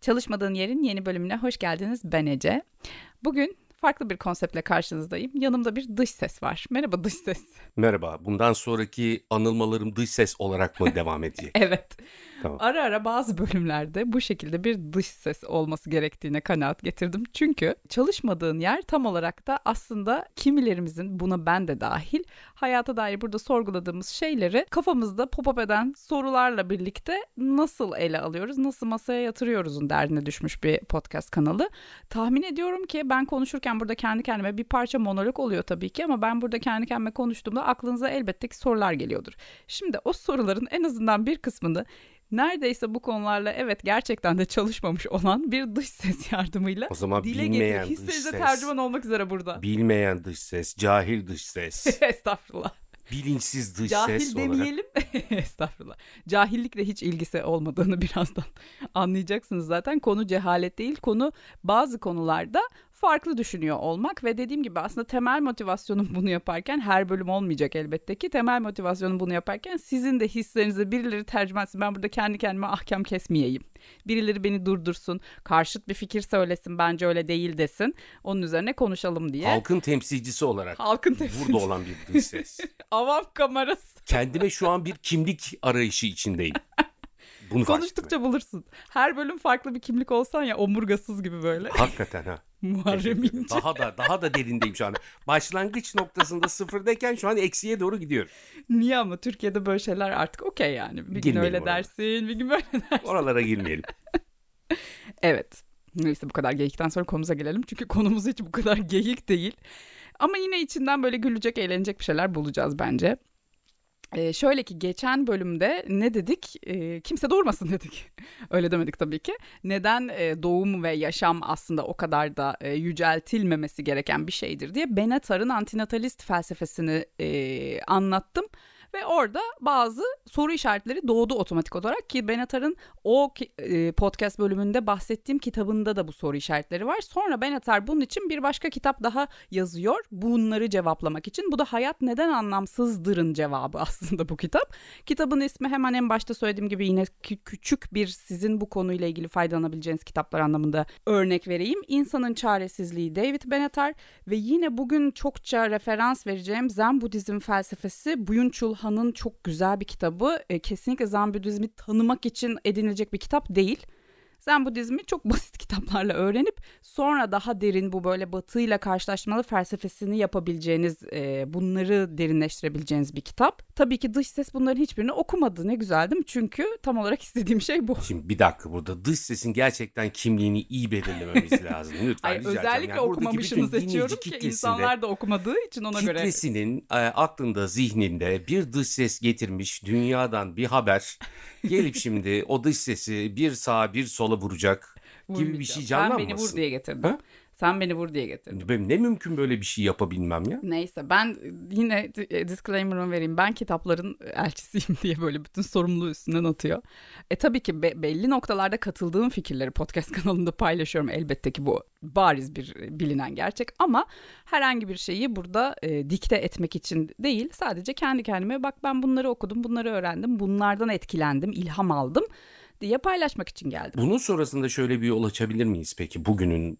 Çalışmadığın Yerin yeni bölümüne hoş geldiniz. Ben Ece. Bugün farklı bir konseptle karşınızdayım. Yanımda bir dış ses var. Merhaba dış ses. Merhaba. Bundan sonraki anılmalarım dış ses olarak mı devam edecek? evet. Tamam. Ara ara bazı bölümlerde bu şekilde bir dış ses olması gerektiğine kanaat getirdim. Çünkü çalışmadığın yer tam olarak da aslında kimilerimizin buna ben de dahil hayata dair burada sorguladığımız şeyleri kafamızda pop-up eden sorularla birlikte nasıl ele alıyoruz, nasıl masaya yatırıyoruzun derdine düşmüş bir podcast kanalı. Tahmin ediyorum ki ben konuşurken burada kendi kendime bir parça monolog oluyor tabii ki ama ben burada kendi kendime konuştuğumda aklınıza elbette ki sorular geliyordur. Şimdi o soruların en azından bir kısmını neredeyse bu konularla evet gerçekten de çalışmamış olan bir dış ses yardımıyla O zaman dile bilmeyen getir. dış ses. tercüman olmak üzere burada. Bilmeyen dış ses, cahil dış ses, Estağfurullah. bilinçsiz dış Cahil ses olarak. demeyelim. Estağfurullah. Cahillikle hiç ilgisi olmadığını birazdan anlayacaksınız zaten. Konu cehalet değil. Konu bazı konularda farklı düşünüyor olmak ve dediğim gibi aslında temel motivasyonum bunu yaparken her bölüm olmayacak elbette ki. Temel motivasyonum bunu yaparken sizin de hislerinizi birileri tercüme etsin. Ben burada kendi kendime ahkam kesmeyeyim. Birileri beni durdursun. Karşıt bir fikir söylesin. Bence öyle değil desin. Onun üzerine konuşalım diye. Halkın temsilcisi olarak Halkın temsilcisi. burada olan bir ses. Avam kamerası. Kendime şu an bir kimlik arayışı içindeyim. Bunu Konuştukça bulursun. Her bölüm farklı bir kimlik olsan ya omurgasız gibi böyle. Hakikaten ha. Muharrem İnce. Daha da daha da derindeyim şu an. Başlangıç noktasında sıfırdayken şu an eksiye doğru gidiyorum. Niye ama Türkiye'de böyle şeyler artık okey yani. Bir gün Girmeyelim öyle oralara. dersin, bir gün böyle dersin. Oralara girmeyelim. Evet. Neyse bu kadar geyikten sonra konumuza gelelim. Çünkü konumuz hiç bu kadar geyik değil. Ama yine içinden böyle gülecek, eğlenecek bir şeyler bulacağız bence. Ee, şöyle ki geçen bölümde ne dedik? Ee, kimse doğurmasın dedik. Öyle demedik tabii ki. Neden e, doğum ve yaşam aslında o kadar da e, yüceltilmemesi gereken bir şeydir diye Benatar'ın antinatalist felsefesini e, anlattım. Ve orada bazı soru işaretleri doğdu otomatik olarak ki Benatar'ın o e, podcast bölümünde bahsettiğim kitabında da bu soru işaretleri var. Sonra Benatar bunun için bir başka kitap daha yazıyor bunları cevaplamak için. Bu da Hayat Neden Anlamsızdır'ın cevabı aslında bu kitap. Kitabın ismi hemen en başta söylediğim gibi yine kü- küçük bir sizin bu konuyla ilgili faydalanabileceğiniz kitaplar anlamında örnek vereyim. İnsanın Çaresizliği David Benatar ve yine bugün çokça referans vereceğim Zen Budizm felsefesi Buyun Han'ın çok güzel bir kitabı. E, kesinlikle Zen Budizmi tanımak için edinilecek bir kitap değil. Zen Budizmi çok basit kitaplarla öğrenip sonra daha derin bu böyle batıyla karşılaşmalı felsefesini yapabileceğiniz, e, bunları derinleştirebileceğiniz bir kitap. Tabii ki dış ses bunların hiçbirini okumadı. Ne güzel değil mi? Çünkü tam olarak istediğim şey bu. Şimdi bir dakika burada dış sesin gerçekten kimliğini iyi belirlememiz lazım. Lütfen Ay, özellikle Yani okumamışını seçiyorum ki insanlar da okumadığı için ona göre. kitlesinin e, aklında, zihninde bir dış ses getirmiş dünyadan bir haber gelip şimdi o dış sesi bir sağa bir sola vuracak gibi bir şey Sen beni vur canlanmasın. diye getirdin. Ha? Sen beni vur diye getirdin. Benim ne mümkün böyle bir şey yapabilmem ya. Neyse ben yine e, disclaimer'ımı vereyim. Ben kitapların elçisiyim diye böyle bütün sorumluluğu üstünden atıyor. E tabii ki be- belli noktalarda katıldığım fikirleri podcast kanalında paylaşıyorum. Elbette ki bu bariz bir e, bilinen gerçek ama herhangi bir şeyi burada e, dikte etmek için değil. Sadece kendi kendime bak ben bunları okudum, bunları öğrendim, bunlardan etkilendim, ilham aldım diye paylaşmak için geldim. Bunun sonrasında şöyle bir yol açabilir miyiz peki bugünün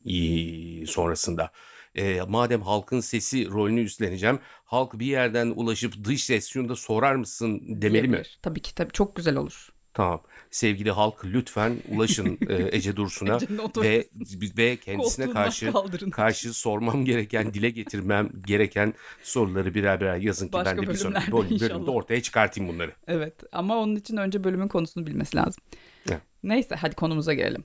sonrasında? E, madem halkın sesi rolünü üstleneceğim, halk bir yerden ulaşıp dış ses şunu da sorar mısın demeli mi? Diyebilir. Tabii ki tabii çok güzel olur. Tamam. Sevgili halk lütfen ulaşın e, Ece Dursun'a ve ve kendisine karşı kaldırın. karşı sormam gereken, dile getirmem gereken soruları birer birer yazın ki Başka ben de bir sonraki bölümde inşallah. ortaya çıkartayım bunları. Evet ama onun için önce bölümün konusunu bilmesi lazım. Evet. Neyse hadi konumuza gelelim.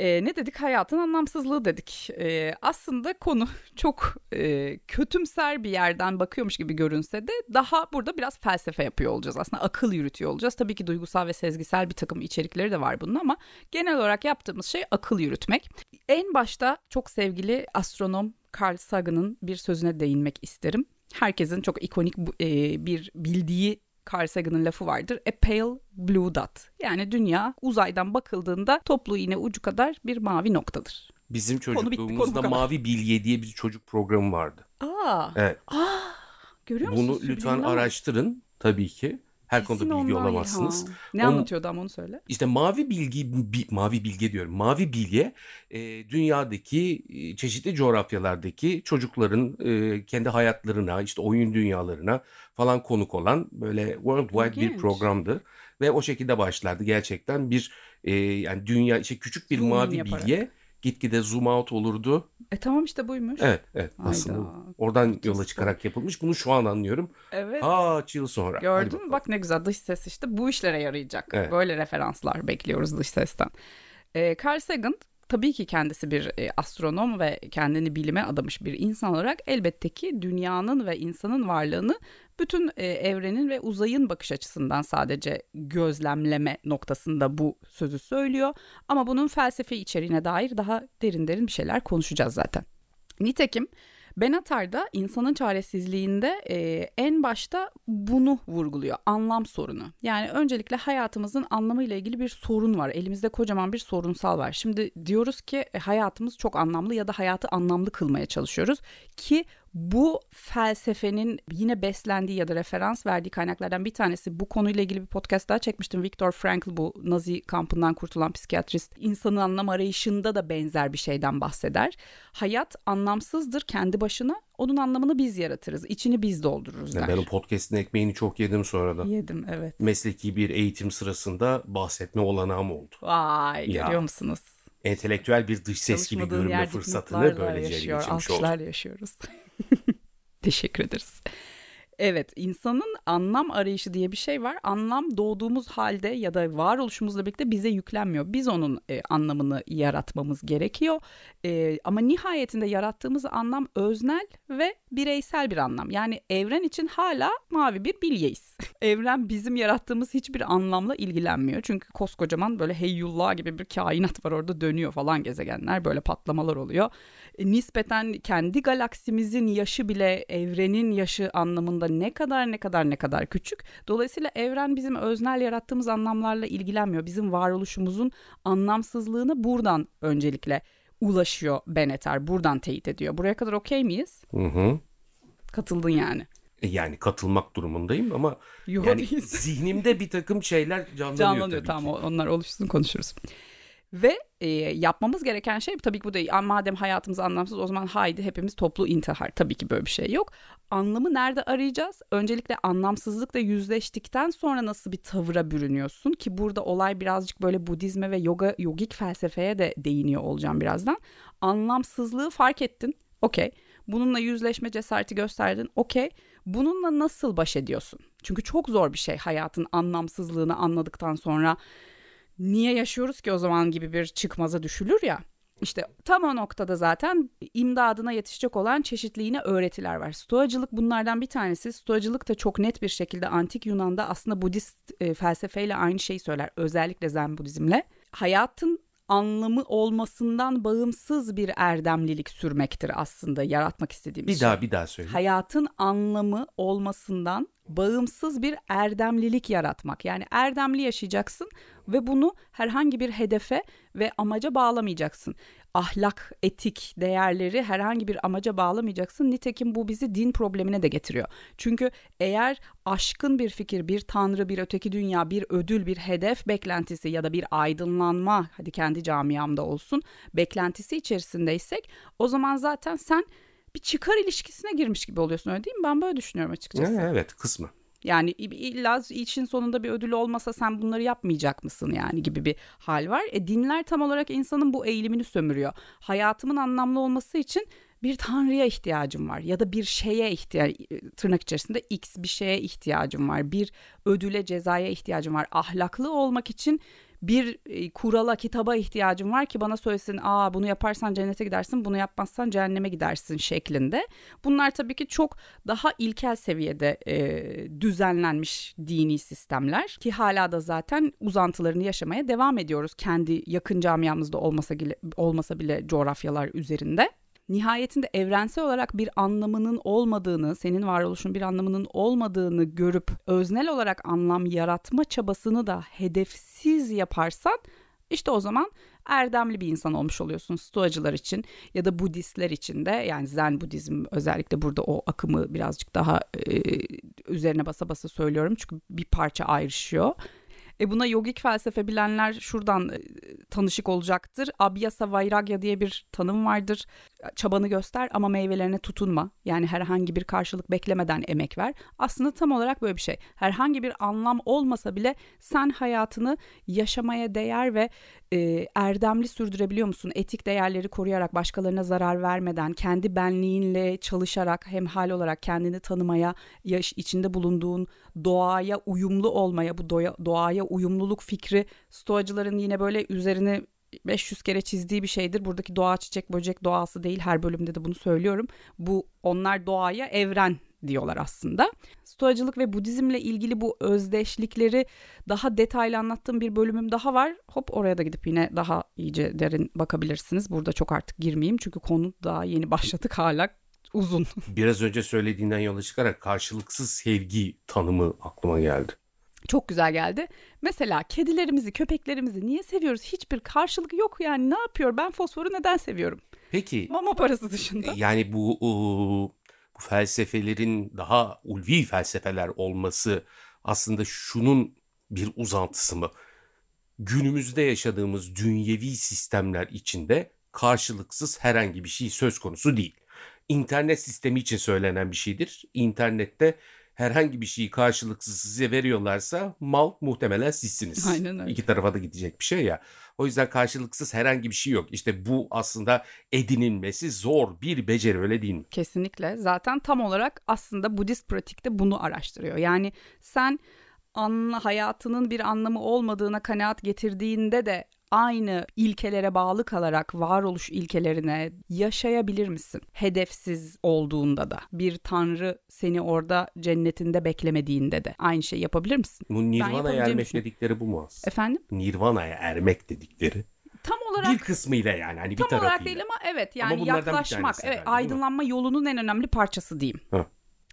Ee, ne dedik? Hayatın anlamsızlığı dedik. Ee, aslında konu çok e, kötümser bir yerden bakıyormuş gibi görünse de daha burada biraz felsefe yapıyor olacağız. Aslında akıl yürütüyor olacağız. Tabii ki duygusal ve sezgisel bir takım içerikleri de var bunun ama genel olarak yaptığımız şey akıl yürütmek. En başta çok sevgili astronom Carl Sagan'ın bir sözüne değinmek isterim. Herkesin çok ikonik e, bir bildiği Carl Sagan'ın lafı vardır. A pale blue dot. Yani dünya uzaydan bakıldığında toplu iğne ucu kadar bir mavi noktadır. Bizim Konu konu çocukluğumuzda kadar. Mavi Bilye diye bir çocuk programı vardı. Aa, Evet. görüyor musun? Bunu lütfen araştırın tabii ki. Her konuda Kesin bilgi onlar olamazsınız. ilham. Ne Onun- anlatıyordu ama onu söyle. İşte mavi bilgi, bi- mavi bilge diyorum. Mavi bilge e, dünyadaki e, çeşitli coğrafyalardaki çocukların e, kendi hayatlarına, işte oyun dünyalarına falan konuk olan böyle worldwide bir İlginç. programdı. Ve o şekilde başlardı gerçekten bir e, yani dünya işte küçük bir Zoom mavi yaparak. bilge gitgide zoom out olurdu. E tamam işte buymuş. Evet, evet Hayda. aslında oradan yola Kesin. çıkarak yapılmış. Bunu şu an anlıyorum. Evet. Kaç yıl sonra. Gördün mü? Bak ne güzel dış ses işte bu işlere yarayacak. Evet. Böyle referanslar bekliyoruz dış sesten. Ee, Carl Sagan tabii ki kendisi bir e, astronom ve kendini bilime adamış bir insan olarak elbette ki dünyanın ve insanın varlığını bütün e, evrenin ve uzayın bakış açısından sadece gözlemleme noktasında bu sözü söylüyor. Ama bunun felsefi içeriğine dair daha derin derin bir şeyler konuşacağız zaten. Nitekim Benatar da insanın çaresizliğinde e, en başta bunu vurguluyor. Anlam sorunu. Yani öncelikle hayatımızın anlamıyla ilgili bir sorun var. Elimizde kocaman bir sorunsal var. Şimdi diyoruz ki e, hayatımız çok anlamlı ya da hayatı anlamlı kılmaya çalışıyoruz ki bu felsefenin yine beslendiği ya da referans verdiği kaynaklardan bir tanesi bu konuyla ilgili bir podcast daha çekmiştim. Viktor Frankl bu Nazi kampından kurtulan psikiyatrist insanın anlam arayışında da benzer bir şeyden bahseder. Hayat anlamsızdır kendi başına. Onun anlamını biz yaratırız. içini biz doldururuz der. Ben o podcast'in ekmeğini çok yedim sonra da. Yedim evet. Mesleki bir eğitim sırasında bahsetme olanağım oldu. Vay Ya. görüyor musunuz? Entelektüel bir dış ses gibi yer fırsatını böylece yaşıyor. geçirmiş oldum. Alkışlarla yaşıyoruz. Teşekkür ederiz. Evet, insanın anlam arayışı diye bir şey var. Anlam doğduğumuz halde ya da varoluşumuzla birlikte bize yüklenmiyor. Biz onun e, anlamını yaratmamız gerekiyor. E, ama nihayetinde yarattığımız anlam öznel ve bireysel bir anlam. Yani evren için hala mavi bir bilyeyiz. evren bizim yarattığımız hiçbir anlamla ilgilenmiyor. Çünkü koskocaman böyle heyyullah gibi bir kainat var orada dönüyor falan gezegenler. Böyle patlamalar oluyor. E, nispeten kendi galaksimizin yaşı bile evrenin yaşı anlamında ne kadar ne kadar ne kadar küçük. Dolayısıyla evren bizim öznel yarattığımız anlamlarla ilgilenmiyor. Bizim varoluşumuzun anlamsızlığını buradan öncelikle ulaşıyor Beneter. Buradan teyit ediyor. Buraya kadar okey miyiz? Hı hı. Katıldın yani. E, Yani katılmak durumundayım ama Yok yani zihnimde bir takım şeyler canlanıyor, Canlanıyor tabii tamam ki. onlar oluşsun konuşuruz. Ve e, yapmamız gereken şey tabii ki bu. Ama Madem hayatımız anlamsız o zaman haydi hepimiz toplu intihar. Tabii ki böyle bir şey yok. Anlamı nerede arayacağız? Öncelikle anlamsızlıkla yüzleştikten sonra nasıl bir tavıra bürünüyorsun ki burada olay birazcık böyle Budizme ve yoga yogik felsefeye de değiniyor olacağım birazdan. Anlamsızlığı fark ettin. Okey. Bununla yüzleşme cesareti gösterdin. Okey. Bununla nasıl baş ediyorsun? Çünkü çok zor bir şey hayatın anlamsızlığını anladıktan sonra niye yaşıyoruz ki o zaman gibi bir çıkmaza düşülür ya. İşte tam o noktada zaten imdadına yetişecek olan çeşitliğine öğretiler var. Stoacılık bunlardan bir tanesi. Stoacılık da çok net bir şekilde antik Yunan'da aslında Budist e, felsefeyle aynı şeyi söyler. Özellikle Zen Budizmle. Hayatın anlamı olmasından bağımsız bir erdemlilik sürmektir aslında yaratmak istediğimiz Bir şey daha bir daha söyle. hayatın anlamı olmasından bağımsız bir erdemlilik yaratmak. Yani erdemli yaşayacaksın ve bunu herhangi bir hedefe ve amaca bağlamayacaksın. Ahlak, etik değerleri herhangi bir amaca bağlamayacaksın. Nitekim bu bizi din problemine de getiriyor. Çünkü eğer aşkın bir fikir, bir tanrı, bir öteki dünya, bir ödül, bir hedef beklentisi ya da bir aydınlanma, hadi kendi camiamda olsun, beklentisi içerisindeysek o zaman zaten sen bir çıkar ilişkisine girmiş gibi oluyorsun öyle değil mi? Ben böyle düşünüyorum açıkçası. Evet kısmı. Yani illa için sonunda bir ödül olmasa sen bunları yapmayacak mısın yani gibi bir hal var. E dinler tam olarak insanın bu eğilimini sömürüyor. Hayatımın anlamlı olması için bir tanrıya ihtiyacım var ya da bir şeye ihtiyaç tırnak içerisinde x bir şeye ihtiyacım var. Bir ödüle cezaya ihtiyacım var. Ahlaklı olmak için bir e, kurala, kitaba ihtiyacım var ki bana söylesin aa bunu yaparsan cennete gidersin, bunu yapmazsan cehenneme gidersin şeklinde. Bunlar tabii ki çok daha ilkel seviyede e, düzenlenmiş dini sistemler ki hala da zaten uzantılarını yaşamaya devam ediyoruz kendi yakın camiamızda olmasa bile, olmasa bile coğrafyalar üzerinde. Nihayetinde evrensel olarak bir anlamının olmadığını, senin varoluşun bir anlamının olmadığını görüp öznel olarak anlam yaratma çabasını da hedefsiz yaparsan işte o zaman erdemli bir insan olmuş oluyorsun Stoacılar için ya da Budistler için de yani Zen Budizm özellikle burada o akımı birazcık daha e, üzerine basa basa söylüyorum çünkü bir parça ayrışıyor. E buna yogik felsefe bilenler şuradan e, tanışık olacaktır. Abhyasa Vairagya diye bir tanım vardır. Çabanı göster ama meyvelerine tutunma. Yani herhangi bir karşılık beklemeden emek ver. Aslında tam olarak böyle bir şey. Herhangi bir anlam olmasa bile sen hayatını yaşamaya değer ve e, erdemli sürdürebiliyor musun? Etik değerleri koruyarak, başkalarına zarar vermeden, kendi benliğinle çalışarak hem hal olarak kendini tanımaya, yaş içinde bulunduğun doğaya uyumlu olmaya, bu doğa, doğaya uyumluluk fikri stoacıların yine böyle üzerine 500 kere çizdiği bir şeydir. Buradaki doğa çiçek böcek doğası değil. Her bölümde de bunu söylüyorum. Bu onlar doğaya evren diyorlar aslında. Stoacılık ve Budizmle ilgili bu özdeşlikleri daha detaylı anlattığım bir bölümüm daha var. Hop oraya da gidip yine daha iyice derin bakabilirsiniz. Burada çok artık girmeyeyim çünkü konu daha yeni başladık hala uzun. Biraz önce söylediğinden yola çıkarak karşılıksız sevgi tanımı aklıma geldi. Çok güzel geldi. Mesela kedilerimizi, köpeklerimizi niye seviyoruz? Hiçbir karşılık yok yani. Ne yapıyor? Ben fosforu neden seviyorum? Peki. Mama parası dışında. Yani bu bu felsefelerin daha ulvi felsefeler olması aslında şunun bir uzantısı mı? Günümüzde yaşadığımız dünyevi sistemler içinde karşılıksız herhangi bir şey söz konusu değil. İnternet sistemi için söylenen bir şeydir. İnternette herhangi bir şeyi karşılıksız size veriyorlarsa mal muhtemelen sizsiniz. Aynen öyle. İki tarafa da gidecek bir şey ya. O yüzden karşılıksız herhangi bir şey yok. İşte bu aslında edinilmesi zor bir beceri öyle değil mi? Kesinlikle. Zaten tam olarak aslında Budist pratikte bunu araştırıyor. Yani sen anla hayatının bir anlamı olmadığına kanaat getirdiğinde de aynı ilkelere bağlı kalarak varoluş ilkelerine yaşayabilir misin? Hedefsiz olduğunda da bir tanrı seni orada cennetinde beklemediğinde de aynı şey yapabilir misin? Bu nirvana'ya ermek dedikleri bu mu aslında? Efendim? Nirvana'ya ermek dedikleri. Tam olarak bir kısmıyla yani hani bir tam tarafıyla. olarak değil ama evet yani ama yaklaşmak. Evet herhalde, aydınlanma yolunun en önemli parçası diyeyim. Ha.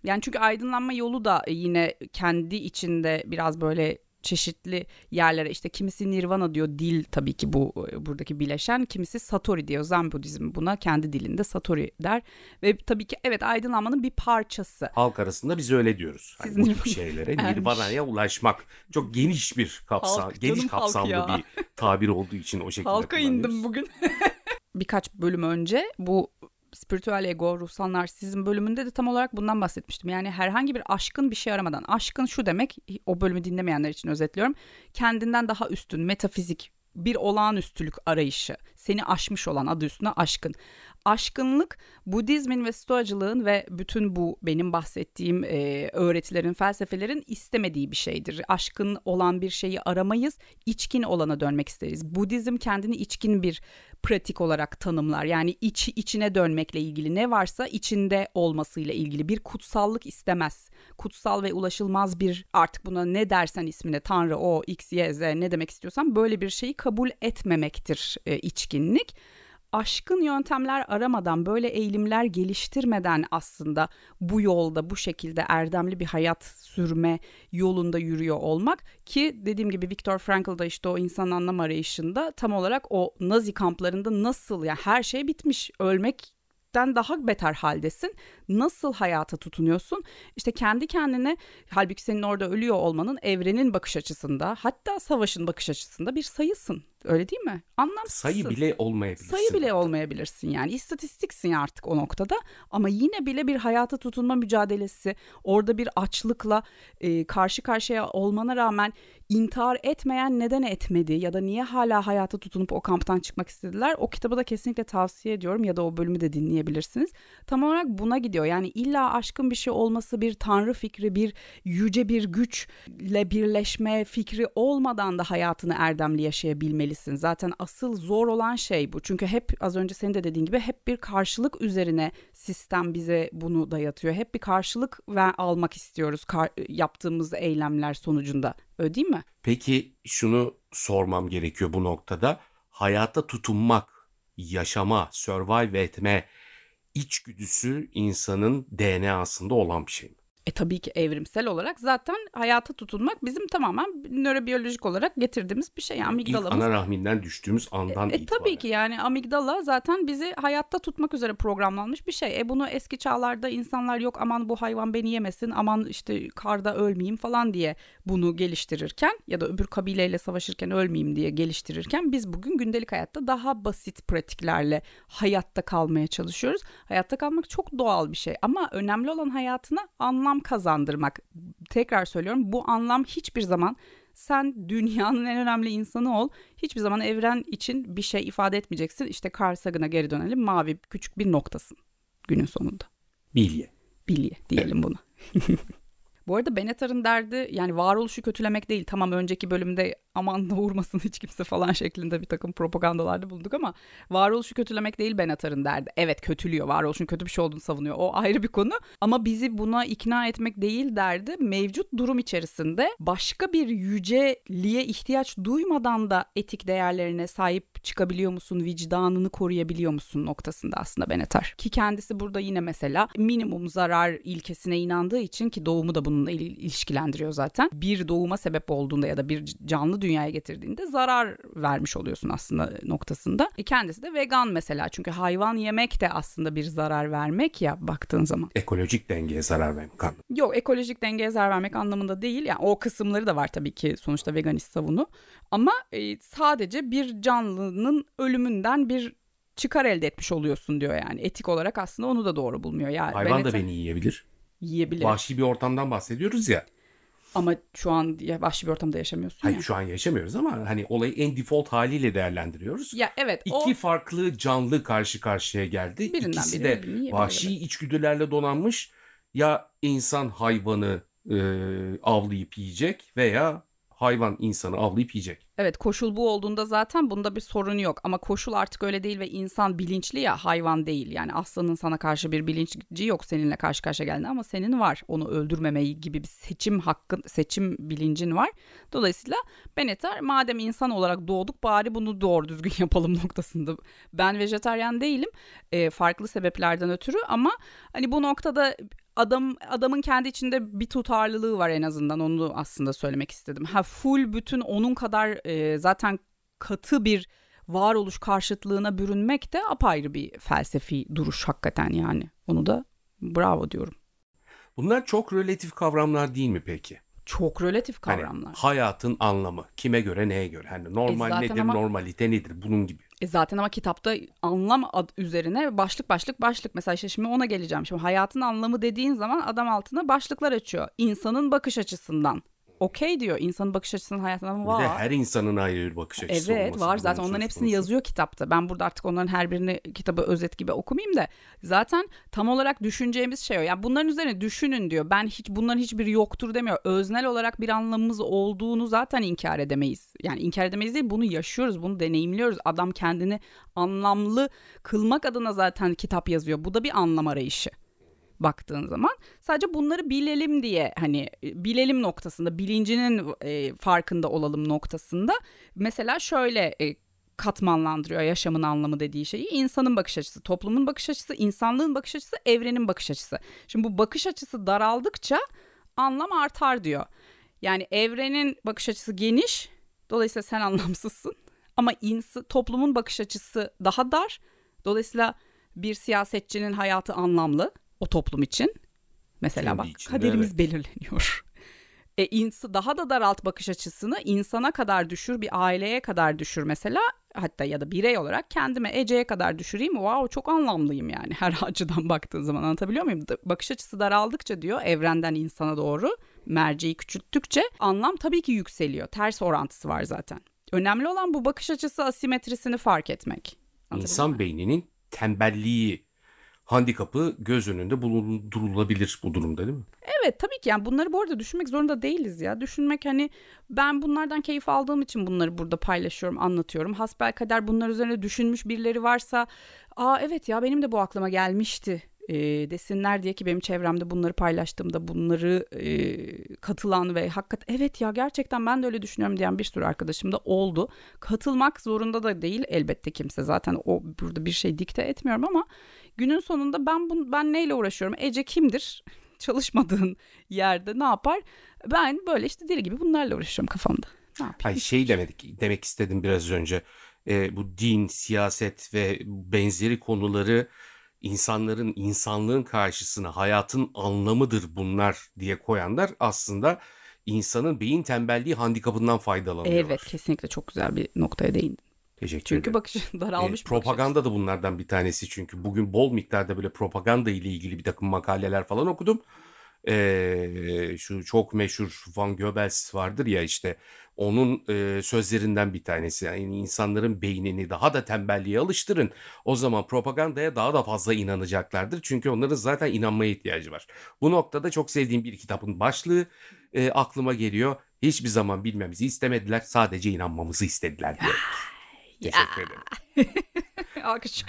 Yani çünkü aydınlanma yolu da yine kendi içinde biraz böyle çeşitli yerlere işte kimisi nirvana diyor dil tabii ki bu e, buradaki bileşen kimisi satori diyor Zen Budizm buna kendi dilinde satori der ve tabii ki evet aydınlanmanın bir parçası. Halk arasında biz öyle diyoruz. Hani bu tip şeylere nirvana'ya ulaşmak çok geniş bir kapsam Halk, geniş kapsamlı bir tabir olduğu için o şekilde Halka indim bugün. Birkaç bölüm önce bu spiritüel ego, ruhsal narsizm bölümünde de tam olarak bundan bahsetmiştim. Yani herhangi bir aşkın bir şey aramadan. Aşkın şu demek, o bölümü dinlemeyenler için özetliyorum. Kendinden daha üstün, metafizik bir olağanüstülük arayışı. Seni aşmış olan adı üstüne aşkın. Aşkınlık Budizmin ve Stoacılığın ve bütün bu benim bahsettiğim e, öğretilerin, felsefelerin istemediği bir şeydir. Aşkın olan bir şeyi aramayız, içkin olana dönmek isteriz. Budizm kendini içkin bir pratik olarak tanımlar. Yani iç içine dönmekle ilgili ne varsa içinde olmasıyla ilgili bir kutsallık istemez. Kutsal ve ulaşılmaz bir artık buna ne dersen ismine Tanrı, o, X, Y, Z ne demek istiyorsan böyle bir şeyi kabul etmemektir e, içkinlik aşkın yöntemler aramadan böyle eğilimler geliştirmeden aslında bu yolda bu şekilde erdemli bir hayat sürme yolunda yürüyor olmak ki dediğim gibi Viktor Frankl da işte o insan anlam arayışında tam olarak o Nazi kamplarında nasıl ya yani her şey bitmiş ölmek daha beter haldesin. Nasıl hayata tutunuyorsun? İşte kendi kendine halbuki senin orada ölüyor olmanın evrenin bakış açısında hatta savaşın bakış açısında bir sayısın. Öyle değil mi? Anlamsızsın. Sayı bile olmayabilirsin. Sayı bile olmayabilirsin yani. İstatistiksin artık o noktada. Ama yine bile bir hayata tutunma mücadelesi, orada bir açlıkla e, karşı karşıya olmana rağmen intihar etmeyen neden etmedi ya da niye hala hayata tutunup o kamptan çıkmak istediler? O kitabı da kesinlikle tavsiye ediyorum ya da o bölümü de dinleyebilirsiniz. Tam olarak buna gidiyor. Yani illa aşkın bir şey olması, bir tanrı fikri, bir yüce bir güçle birleşme fikri olmadan da hayatını erdemli yaşayabilmeli değilsin. Zaten asıl zor olan şey bu. Çünkü hep az önce senin de dediğin gibi hep bir karşılık üzerine sistem bize bunu dayatıyor. Hep bir karşılık ve almak istiyoruz kar- yaptığımız eylemler sonucunda. Öyle değil mi? Peki şunu sormam gerekiyor bu noktada. Hayata tutunmak, yaşama, survive etme içgüdüsü insanın DNA'sında olan bir şey mi? E tabii ki evrimsel olarak zaten hayata tutunmak bizim tamamen nörobiyolojik olarak getirdiğimiz bir şey. Yani amigdalamız. İlk ana rahminden düştüğümüz andan e, e, tabii ki yani amigdala zaten bizi hayatta tutmak üzere programlanmış bir şey. E bunu eski çağlarda insanlar yok aman bu hayvan beni yemesin aman işte karda ölmeyeyim falan diye bunu geliştirirken ya da öbür kabileyle savaşırken ölmeyeyim diye geliştirirken biz bugün gündelik hayatta daha basit pratiklerle hayatta kalmaya çalışıyoruz. Hayatta kalmak çok doğal bir şey ama önemli olan hayatına anlam kazandırmak. Tekrar söylüyorum bu anlam hiçbir zaman sen dünyanın en önemli insanı ol. Hiçbir zaman evren için bir şey ifade etmeyeceksin. İşte Carl Sagan'a geri dönelim. Mavi küçük bir noktasın günün sonunda. Bilye. Bilye diyelim buna. Bu arada Benatar'ın derdi yani varoluşu kötülemek değil. Tamam önceki bölümde aman vurmasın hiç kimse falan şeklinde bir takım propagandalarda bulunduk ama varoluşu kötülemek değil Benatar'ın derdi. Evet kötülüyor. Varoluşun kötü bir şey olduğunu savunuyor. O ayrı bir konu. Ama bizi buna ikna etmek değil derdi. Mevcut durum içerisinde başka bir yüceliğe ihtiyaç duymadan da etik değerlerine sahip çıkabiliyor musun? Vicdanını koruyabiliyor musun noktasında aslında Benatar. Ki kendisi burada yine mesela minimum zarar ilkesine inandığı için ki doğumu da bununla ilişkilendiriyor zaten. Bir doğuma sebep olduğunda ya da bir canlı dünyaya getirdiğinde zarar vermiş oluyorsun aslında noktasında. E kendisi de vegan mesela çünkü hayvan yemek de aslında bir zarar vermek ya baktığın zaman. Ekolojik dengeye zarar vermek anlamında. Yok ekolojik dengeye zarar vermek anlamında değil. Yani o kısımları da var tabii ki sonuçta veganist savunu. Ama e, sadece bir canlının ölümünden bir çıkar elde etmiş oluyorsun diyor yani. Etik olarak aslında onu da doğru bulmuyor. Yani Hayvan Bennett, da beni yiyebilir. Yiyebilir. Vahşi bir ortamdan bahsediyoruz ya. Ama şu an vahşi bir ortamda yaşamıyorsun Hayır ya. şu an yaşamıyoruz ama hani olayı en default haliyle değerlendiriyoruz. Ya evet. İki o... farklı canlı karşı karşıya geldi. Birinden İkisi biri, de vahşi evet. içgüdülerle donanmış. Ya insan hayvanı e, avlayıp yiyecek veya hayvan insanı avlayıp yiyecek. Evet koşul bu olduğunda zaten bunda bir sorun yok ama koşul artık öyle değil ve insan bilinçli ya hayvan değil. Yani aslanın sana karşı bir bilinci yok seninle karşı karşıya geldiğinde ama senin var. Onu öldürmemeyi gibi bir seçim hakkın, seçim bilincin var. Dolayısıyla ben yeter madem insan olarak doğduk bari bunu doğru düzgün yapalım noktasında. Ben vejetaryen değilim e, farklı sebeplerden ötürü ama hani bu noktada adam adamın kendi içinde bir tutarlılığı var en azından onu aslında söylemek istedim. Ha full bütün onun kadar e, zaten katı bir varoluş karşıtlığına bürünmek de apayrı bir felsefi duruş hakikaten yani. Onu da bravo diyorum. Bunlar çok relatif kavramlar değil mi peki? Çok relatif hani kavramlar. Hani hayatın anlamı kime göre neye göre? Hani normal e nedir, ama, normalite nedir bunun gibi. E zaten ama kitapta anlam ad üzerine başlık başlık başlık mesela işte şimdi ona geleceğim. Şimdi hayatın anlamı dediğin zaman adam altına başlıklar açıyor. İnsanın bakış açısından okey diyor. İnsanın bakış açısının hayatına var. Bir de her insanın ayrı bir bakış açısı Evet var zaten onların hepsini konusu. yazıyor kitapta. Ben burada artık onların her birini kitabı özet gibi okumayayım da zaten tam olarak düşüneceğimiz şey o. Yani bunların üzerine düşünün diyor. Ben hiç bunların hiçbiri yoktur demiyor. Öznel olarak bir anlamımız olduğunu zaten inkar edemeyiz. Yani inkar edemeyiz değil bunu yaşıyoruz, bunu deneyimliyoruz. Adam kendini anlamlı kılmak adına zaten kitap yazıyor. Bu da bir anlam arayışı baktığın zaman sadece bunları bilelim diye hani e, bilelim noktasında bilincinin e, farkında olalım noktasında mesela şöyle e, katmanlandırıyor yaşamın anlamı dediği şeyi. insanın bakış açısı, toplumun bakış açısı, insanlığın bakış açısı, evrenin bakış açısı. Şimdi bu bakış açısı daraldıkça anlam artar diyor. Yani evrenin bakış açısı geniş. Dolayısıyla sen anlamsızsın. Ama ins- toplumun bakış açısı daha dar. Dolayısıyla bir siyasetçinin hayatı anlamlı o toplum için. Mesela Kendi bak içinde, kaderimiz evet. belirleniyor. E, ins- daha da daralt bakış açısını insana kadar düşür, bir aileye kadar düşür mesela. Hatta ya da birey olarak kendime Ece'ye kadar düşüreyim. Wow çok anlamlıyım yani her açıdan baktığın zaman anlatabiliyor muyum? Bakış açısı daraldıkça diyor evrenden insana doğru merceği küçülttükçe anlam tabii ki yükseliyor. Ters orantısı var zaten. Önemli olan bu bakış açısı asimetrisini fark etmek. İnsan beyninin tembelliği handikapı göz önünde bulundurulabilir bu durumda değil mi? Evet tabii ki yani bunları bu arada düşünmek zorunda değiliz ya. Düşünmek hani ben bunlardan keyif aldığım için bunları burada paylaşıyorum, anlatıyorum. Hasbel kader bunlar üzerine düşünmüş birileri varsa aa evet ya benim de bu aklıma gelmişti e, desinler diye ki benim çevremde bunları paylaştığımda bunları e, katılan ve hakikaten evet ya gerçekten ben de öyle düşünüyorum diyen bir sürü arkadaşım da oldu. Katılmak zorunda da değil elbette kimse zaten o burada bir şey dikte etmiyorum ama günün sonunda ben bu, ben neyle uğraşıyorum? Ece kimdir? çalışmadığın yerde ne yapar? Ben böyle işte deli gibi bunlarla uğraşıyorum kafamda. Ne yapayım? Hayır şey demedik demek istedim biraz önce. Ee, bu din, siyaset ve benzeri konuları insanların insanlığın karşısına hayatın anlamıdır bunlar diye koyanlar aslında insanın beyin tembelliği handikapından faydalanıyorlar. Evet kesinlikle çok güzel bir noktaya değindin. Teşekkür Çünkü ederim. bakış E, daralmış. bakış propaganda da bunlardan bir tanesi çünkü bugün bol miktarda böyle propaganda ile ilgili bir takım makaleler falan okudum. Ee, şu çok meşhur Van Goebbels vardır ya işte onun e, sözlerinden bir tanesi. Yani insanların beynini daha da tembelliğe alıştırın. O zaman propagandaya daha da fazla inanacaklardır. Çünkü onların zaten inanmaya ihtiyacı var. Bu noktada çok sevdiğim bir kitabın başlığı e, aklıma geliyor. Hiçbir zaman bilmemizi istemediler. Sadece inanmamızı istediler diye. Teşekkür ederim.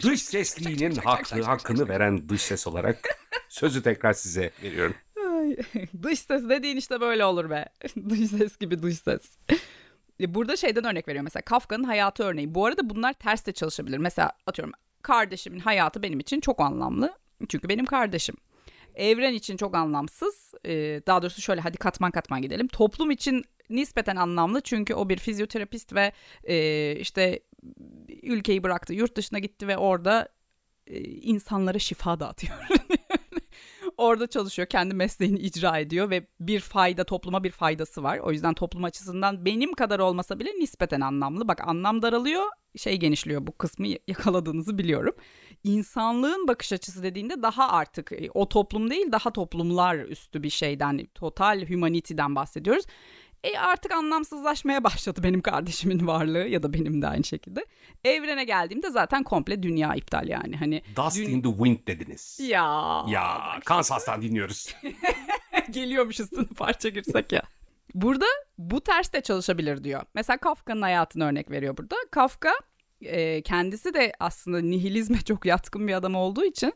Dış sesliğinin hakkı, hakkını veren dış ses olarak sözü tekrar size veriyorum. Dış ses dediğin işte böyle olur be. dış ses gibi dış ses. E, Burada şeyden örnek veriyor mesela Kafka'nın hayatı örneği. Bu arada bunlar ters de çalışabilir. Mesela atıyorum kardeşimin hayatı benim için çok anlamlı. Çünkü benim kardeşim. Evren için çok anlamsız. Ee, Daha doğrusu şöyle hadi katman katman gidelim. Toplum için nispeten anlamlı çünkü o bir fizyoterapist ve e, işte ülkeyi bıraktı, yurt dışına gitti ve orada e, insanlara şifa dağıtıyor. Orada çalışıyor, kendi mesleğini icra ediyor ve bir fayda, topluma bir faydası var. O yüzden toplum açısından benim kadar olmasa bile nispeten anlamlı. Bak anlam daralıyor, şey genişliyor. Bu kısmı yakaladığınızı biliyorum. İnsanlığın bakış açısı dediğinde daha artık e, o toplum değil, daha toplumlar üstü bir şeyden, total humanity'den bahsediyoruz. E artık anlamsızlaşmaya başladı benim kardeşimin varlığı ya da benim de aynı şekilde. Evrene geldiğimde zaten komple dünya iptal yani. Hani Dust Dün- in the Wind dediniz. ya Ya Kansas'tan dinliyoruz. geliyormuş üstüne parça girsek ya. Burada bu ters de çalışabilir diyor. Mesela Kafka'nın hayatını örnek veriyor burada. Kafka e, kendisi de aslında nihilizme çok yatkın bir adam olduğu için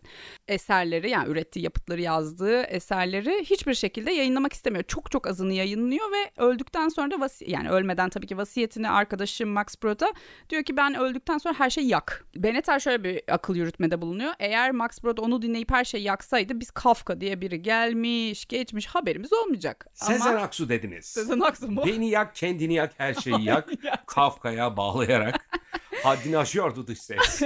eserleri yani ürettiği yapıtları yazdığı eserleri hiçbir şekilde yayınlamak istemiyor. Çok çok azını yayınlıyor ve öldükten sonra da vasi- yani ölmeden tabii ki vasiyetini arkadaşı Max Brod'a diyor ki ben öldükten sonra her şeyi yak. Beneter şöyle bir akıl yürütmede bulunuyor. Eğer Max Brod onu dinleyip her şeyi yaksaydı biz Kafka diye biri gelmiş geçmiş haberimiz olmayacak. Sezen Ama Aksu dediniz. Sezen Aksu mu? Beni yak, kendini yak, her şeyi yak. Kafka'ya bağlayarak haddini aşıyordu dış ses.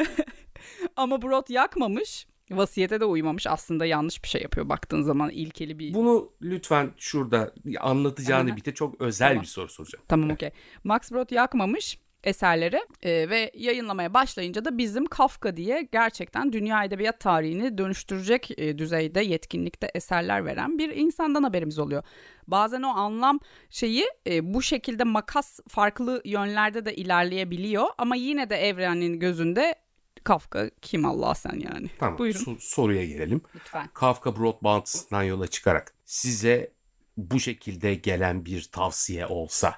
Ama Brod yakmamış. Vasiyete de uymamış. Aslında yanlış bir şey yapıyor baktığın zaman ilkeli bir... Bunu lütfen şurada anlatacağını bir de çok özel Tamam. bir soru soracağım. Tamam okey. Max Brod yakmamış eserleri e, ve yayınlamaya başlayınca da bizim Kafka diye gerçekten dünya edebiyat tarihini dönüştürecek e, düzeyde yetkinlikte eserler veren bir insandan haberimiz oluyor. Bazen o anlam şeyi e, bu şekilde makas farklı yönlerde de ilerleyebiliyor ama yine de evrenin gözünde Kafka kim Allah sen yani. Tamam Buyurun. so- soruya gelelim. Lütfen. Kafka Broad bağıntısından yola çıkarak size bu şekilde gelen bir tavsiye olsa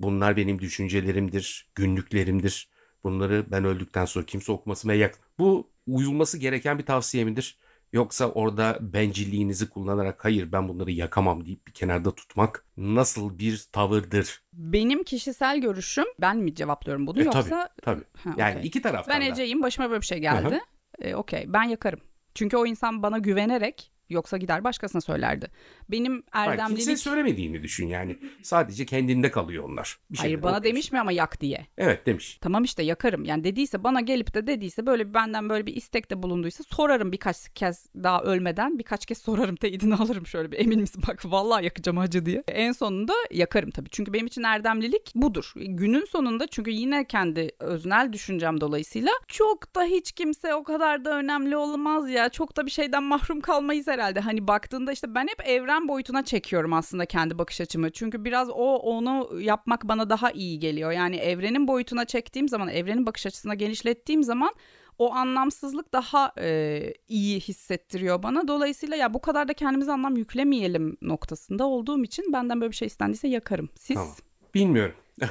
bunlar benim düşüncelerimdir, günlüklerimdir. Bunları ben öldükten sonra kimse okumasın ve yak. Bu uyulması gereken bir tavsiye midir? Yoksa orada bencilliğinizi kullanarak hayır ben bunları yakamam deyip bir kenarda tutmak nasıl bir tavırdır? Benim kişisel görüşüm ben mi cevaplıyorum bunu E, yoksa Tabii. Ha, Yani okey. iki taraftan Ben da. Ece'yim başıma böyle bir şey geldi. E, Okey ben yakarım. Çünkü o insan bana güvenerek yoksa gider başkasına söylerdi. Benim Hayır, erdemlilik... kimse söylemediğini düşün yani. Sadece kendinde kalıyor onlar. Bir Hayır bana okuyorsun. demiş mi ama yak diye. Evet demiş. Tamam işte yakarım. Yani dediyse bana gelip de dediyse böyle bir benden böyle bir istekte bulunduysa sorarım birkaç kez daha ölmeden birkaç kez sorarım teyidini alırım şöyle bir emin misin bak vallahi yakacağım hacı diye. En sonunda yakarım tabii. Çünkü benim için erdemlilik budur. Günün sonunda çünkü yine kendi öznel düşüncem dolayısıyla çok da hiç kimse o kadar da önemli olmaz ya. Çok da bir şeyden mahrum kalmayız herhalde. Hani baktığında işte ben hep evren boyutuna çekiyorum aslında kendi bakış açımı. Çünkü biraz o onu yapmak bana daha iyi geliyor. Yani evrenin boyutuna çektiğim zaman, evrenin bakış açısına genişlettiğim zaman o anlamsızlık daha e, iyi hissettiriyor bana. Dolayısıyla ya bu kadar da kendimize anlam yüklemeyelim noktasında olduğum için benden böyle bir şey istendiyse yakarım. Siz? Tamam. Bilmiyorum.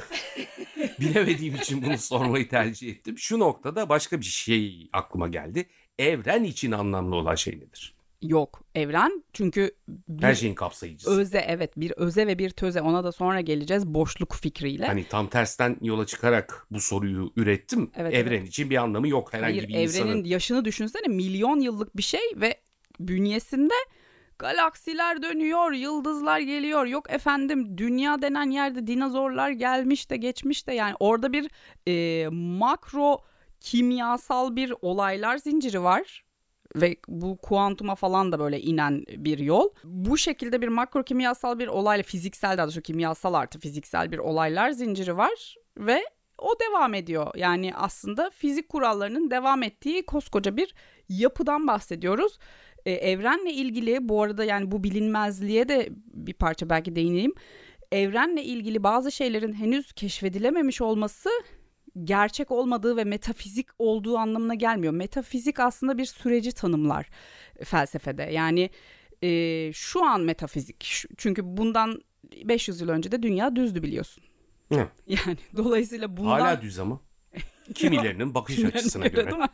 Bilemediğim için bunu sormayı tercih ettim. Şu noktada başka bir şey aklıma geldi. Evren için anlamlı olan şey nedir? Yok. Evren çünkü bir Her şeyin kapsayıcısı. öze evet bir öze ve bir töze ona da sonra geleceğiz boşluk fikriyle. Hani tam tersten yola çıkarak bu soruyu ürettim. Evet, Evren için bir anlamı yok herhangi Hayır bir evrenin insanın. yaşını düşünsene milyon yıllık bir şey ve bünyesinde Galaksiler dönüyor, yıldızlar geliyor. Yok efendim dünya denen yerde dinozorlar gelmiş de geçmiş de yani orada bir e, makro kimyasal bir olaylar zinciri var ve bu kuantuma falan da böyle inen bir yol. Bu şekilde bir makro kimyasal bir olayla fiziksel daha doğrusu kimyasal artı fiziksel bir olaylar zinciri var ve o devam ediyor. Yani aslında fizik kurallarının devam ettiği koskoca bir yapıdan bahsediyoruz. Ee, evrenle ilgili bu arada yani bu bilinmezliğe de bir parça belki değineyim. Evrenle ilgili bazı şeylerin henüz keşfedilememiş olması gerçek olmadığı ve metafizik olduğu anlamına gelmiyor. Metafizik aslında bir süreci tanımlar felsefede. Yani e, şu an metafizik. Çünkü bundan 500 yıl önce de dünya düzdü biliyorsun. Hı. Yani dolayısıyla bundan... Hala düz ama. Kimilerinin bakış açısına göre. Değil mi?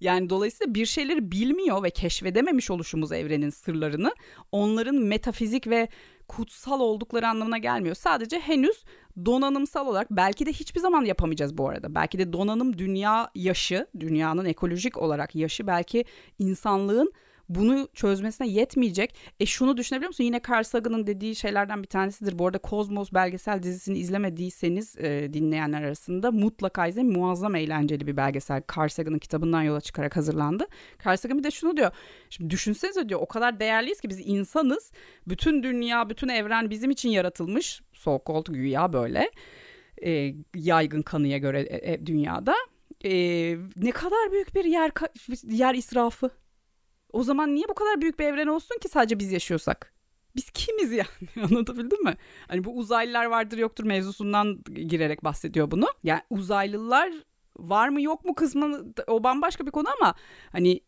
Yani dolayısıyla bir şeyleri bilmiyor ve keşfedememiş oluşumuz evrenin sırlarını onların metafizik ve kutsal oldukları anlamına gelmiyor. Sadece henüz donanımsal olarak belki de hiçbir zaman yapamayacağız bu arada. Belki de donanım dünya yaşı, dünyanın ekolojik olarak yaşı belki insanlığın bunu çözmesine yetmeyecek. E şunu düşünebiliyor musun? Yine Carl Sagan'ın dediği şeylerden bir tanesidir. Bu arada Kozmos belgesel dizisini izlemediyseniz e, dinleyenler arasında mutlaka izleyin. Muazzam eğlenceli bir belgesel. Carl Sagan'ın kitabından yola çıkarak hazırlandı. Carl Sagan bir de şunu diyor. Şimdi düşünsenize diyor o kadar değerliyiz ki biz insanız. Bütün dünya, bütün evren bizim için yaratılmış. So called güya böyle. E, yaygın kanıya göre e, e, dünyada. E, ne kadar büyük bir yer yer israfı. O zaman niye bu kadar büyük bir evren olsun ki sadece biz yaşıyorsak? Biz kimiz yani anlatabildim mi? Hani bu uzaylılar vardır yoktur mevzusundan girerek bahsediyor bunu. Yani uzaylılar var mı yok mu kısmı o bambaşka bir konu ama hani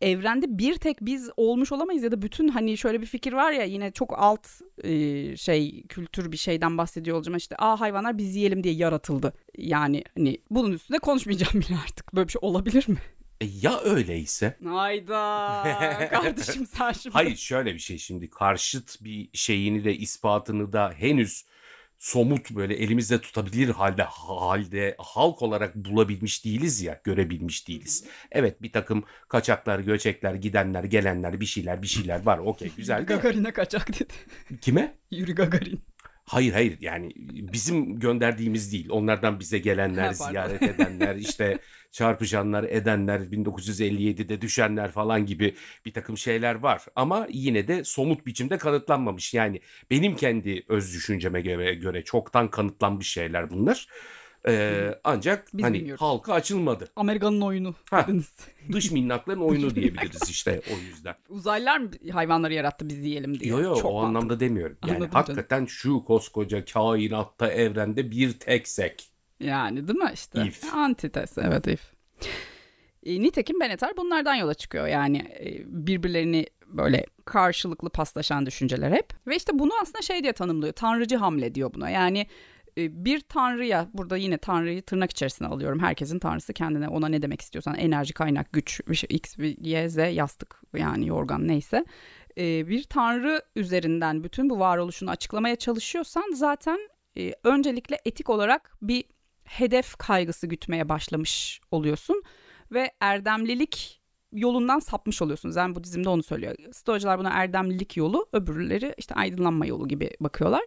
evrende bir tek biz olmuş olamayız ya da bütün hani şöyle bir fikir var ya yine çok alt e, şey kültür bir şeyden bahsediyor olacağım işte aa hayvanlar biz yiyelim diye yaratıldı. Yani hani bunun üstüne konuşmayacağım bile artık böyle bir şey olabilir mi? E ya öyleyse? Hayda kardeşim sen şimdi. Hayır şöyle bir şey şimdi karşıt bir şeyini de ispatını da henüz somut böyle elimizde tutabilir halde halde halk olarak bulabilmiş değiliz ya görebilmiş değiliz. Evet bir takım kaçaklar göçekler gidenler gelenler bir şeyler bir şeyler var okey güzel. Yuri Gagarin'e kaçak dedi. Kime? Yuri Gagarin. Hayır hayır yani bizim gönderdiğimiz değil. Onlardan bize gelenler, ziyaret edenler, işte çarpışanlar, edenler, 1957'de düşenler falan gibi bir takım şeyler var. Ama yine de somut biçimde kanıtlanmamış. Yani benim kendi öz düşünceme göre, göre çoktan kanıtlanmış şeyler bunlar. Ee, ancak Biz hani bilmiyoruz. halka açılmadı. Amerika'nın oyunu ha, Dış minnakların oyunu diyebiliriz işte o yüzden. Uzaylılar mı hayvanları yarattı biz diyelim diye. Yok yok o mantıklı. anlamda demiyorum. Yani Anladım hakikaten canım. şu koskoca kainatta evrende bir teksek. Yani değil mi işte? If. Antites evet if. E, nitekim Benetar bunlardan yola çıkıyor. Yani e, birbirlerini böyle karşılıklı paslaşan düşünceler hep. Ve işte bunu aslında şey diye tanımlıyor. Tanrıcı hamle diyor buna. Yani e, bir tanrıya burada yine tanrıyı tırnak içerisine alıyorum. Herkesin tanrısı kendine ona ne demek istiyorsan enerji, kaynak, güç, bir şey, x, y, z, yastık yani yorgan neyse. E, bir tanrı üzerinden bütün bu varoluşunu açıklamaya çalışıyorsan zaten e, öncelikle etik olarak bir hedef kaygısı gütmeye başlamış oluyorsun ve erdemlilik yolundan sapmış oluyorsun. Yani Budizm'de onu söylüyor. Stoacılar buna erdemlilik yolu, öbürleri işte aydınlanma yolu gibi bakıyorlar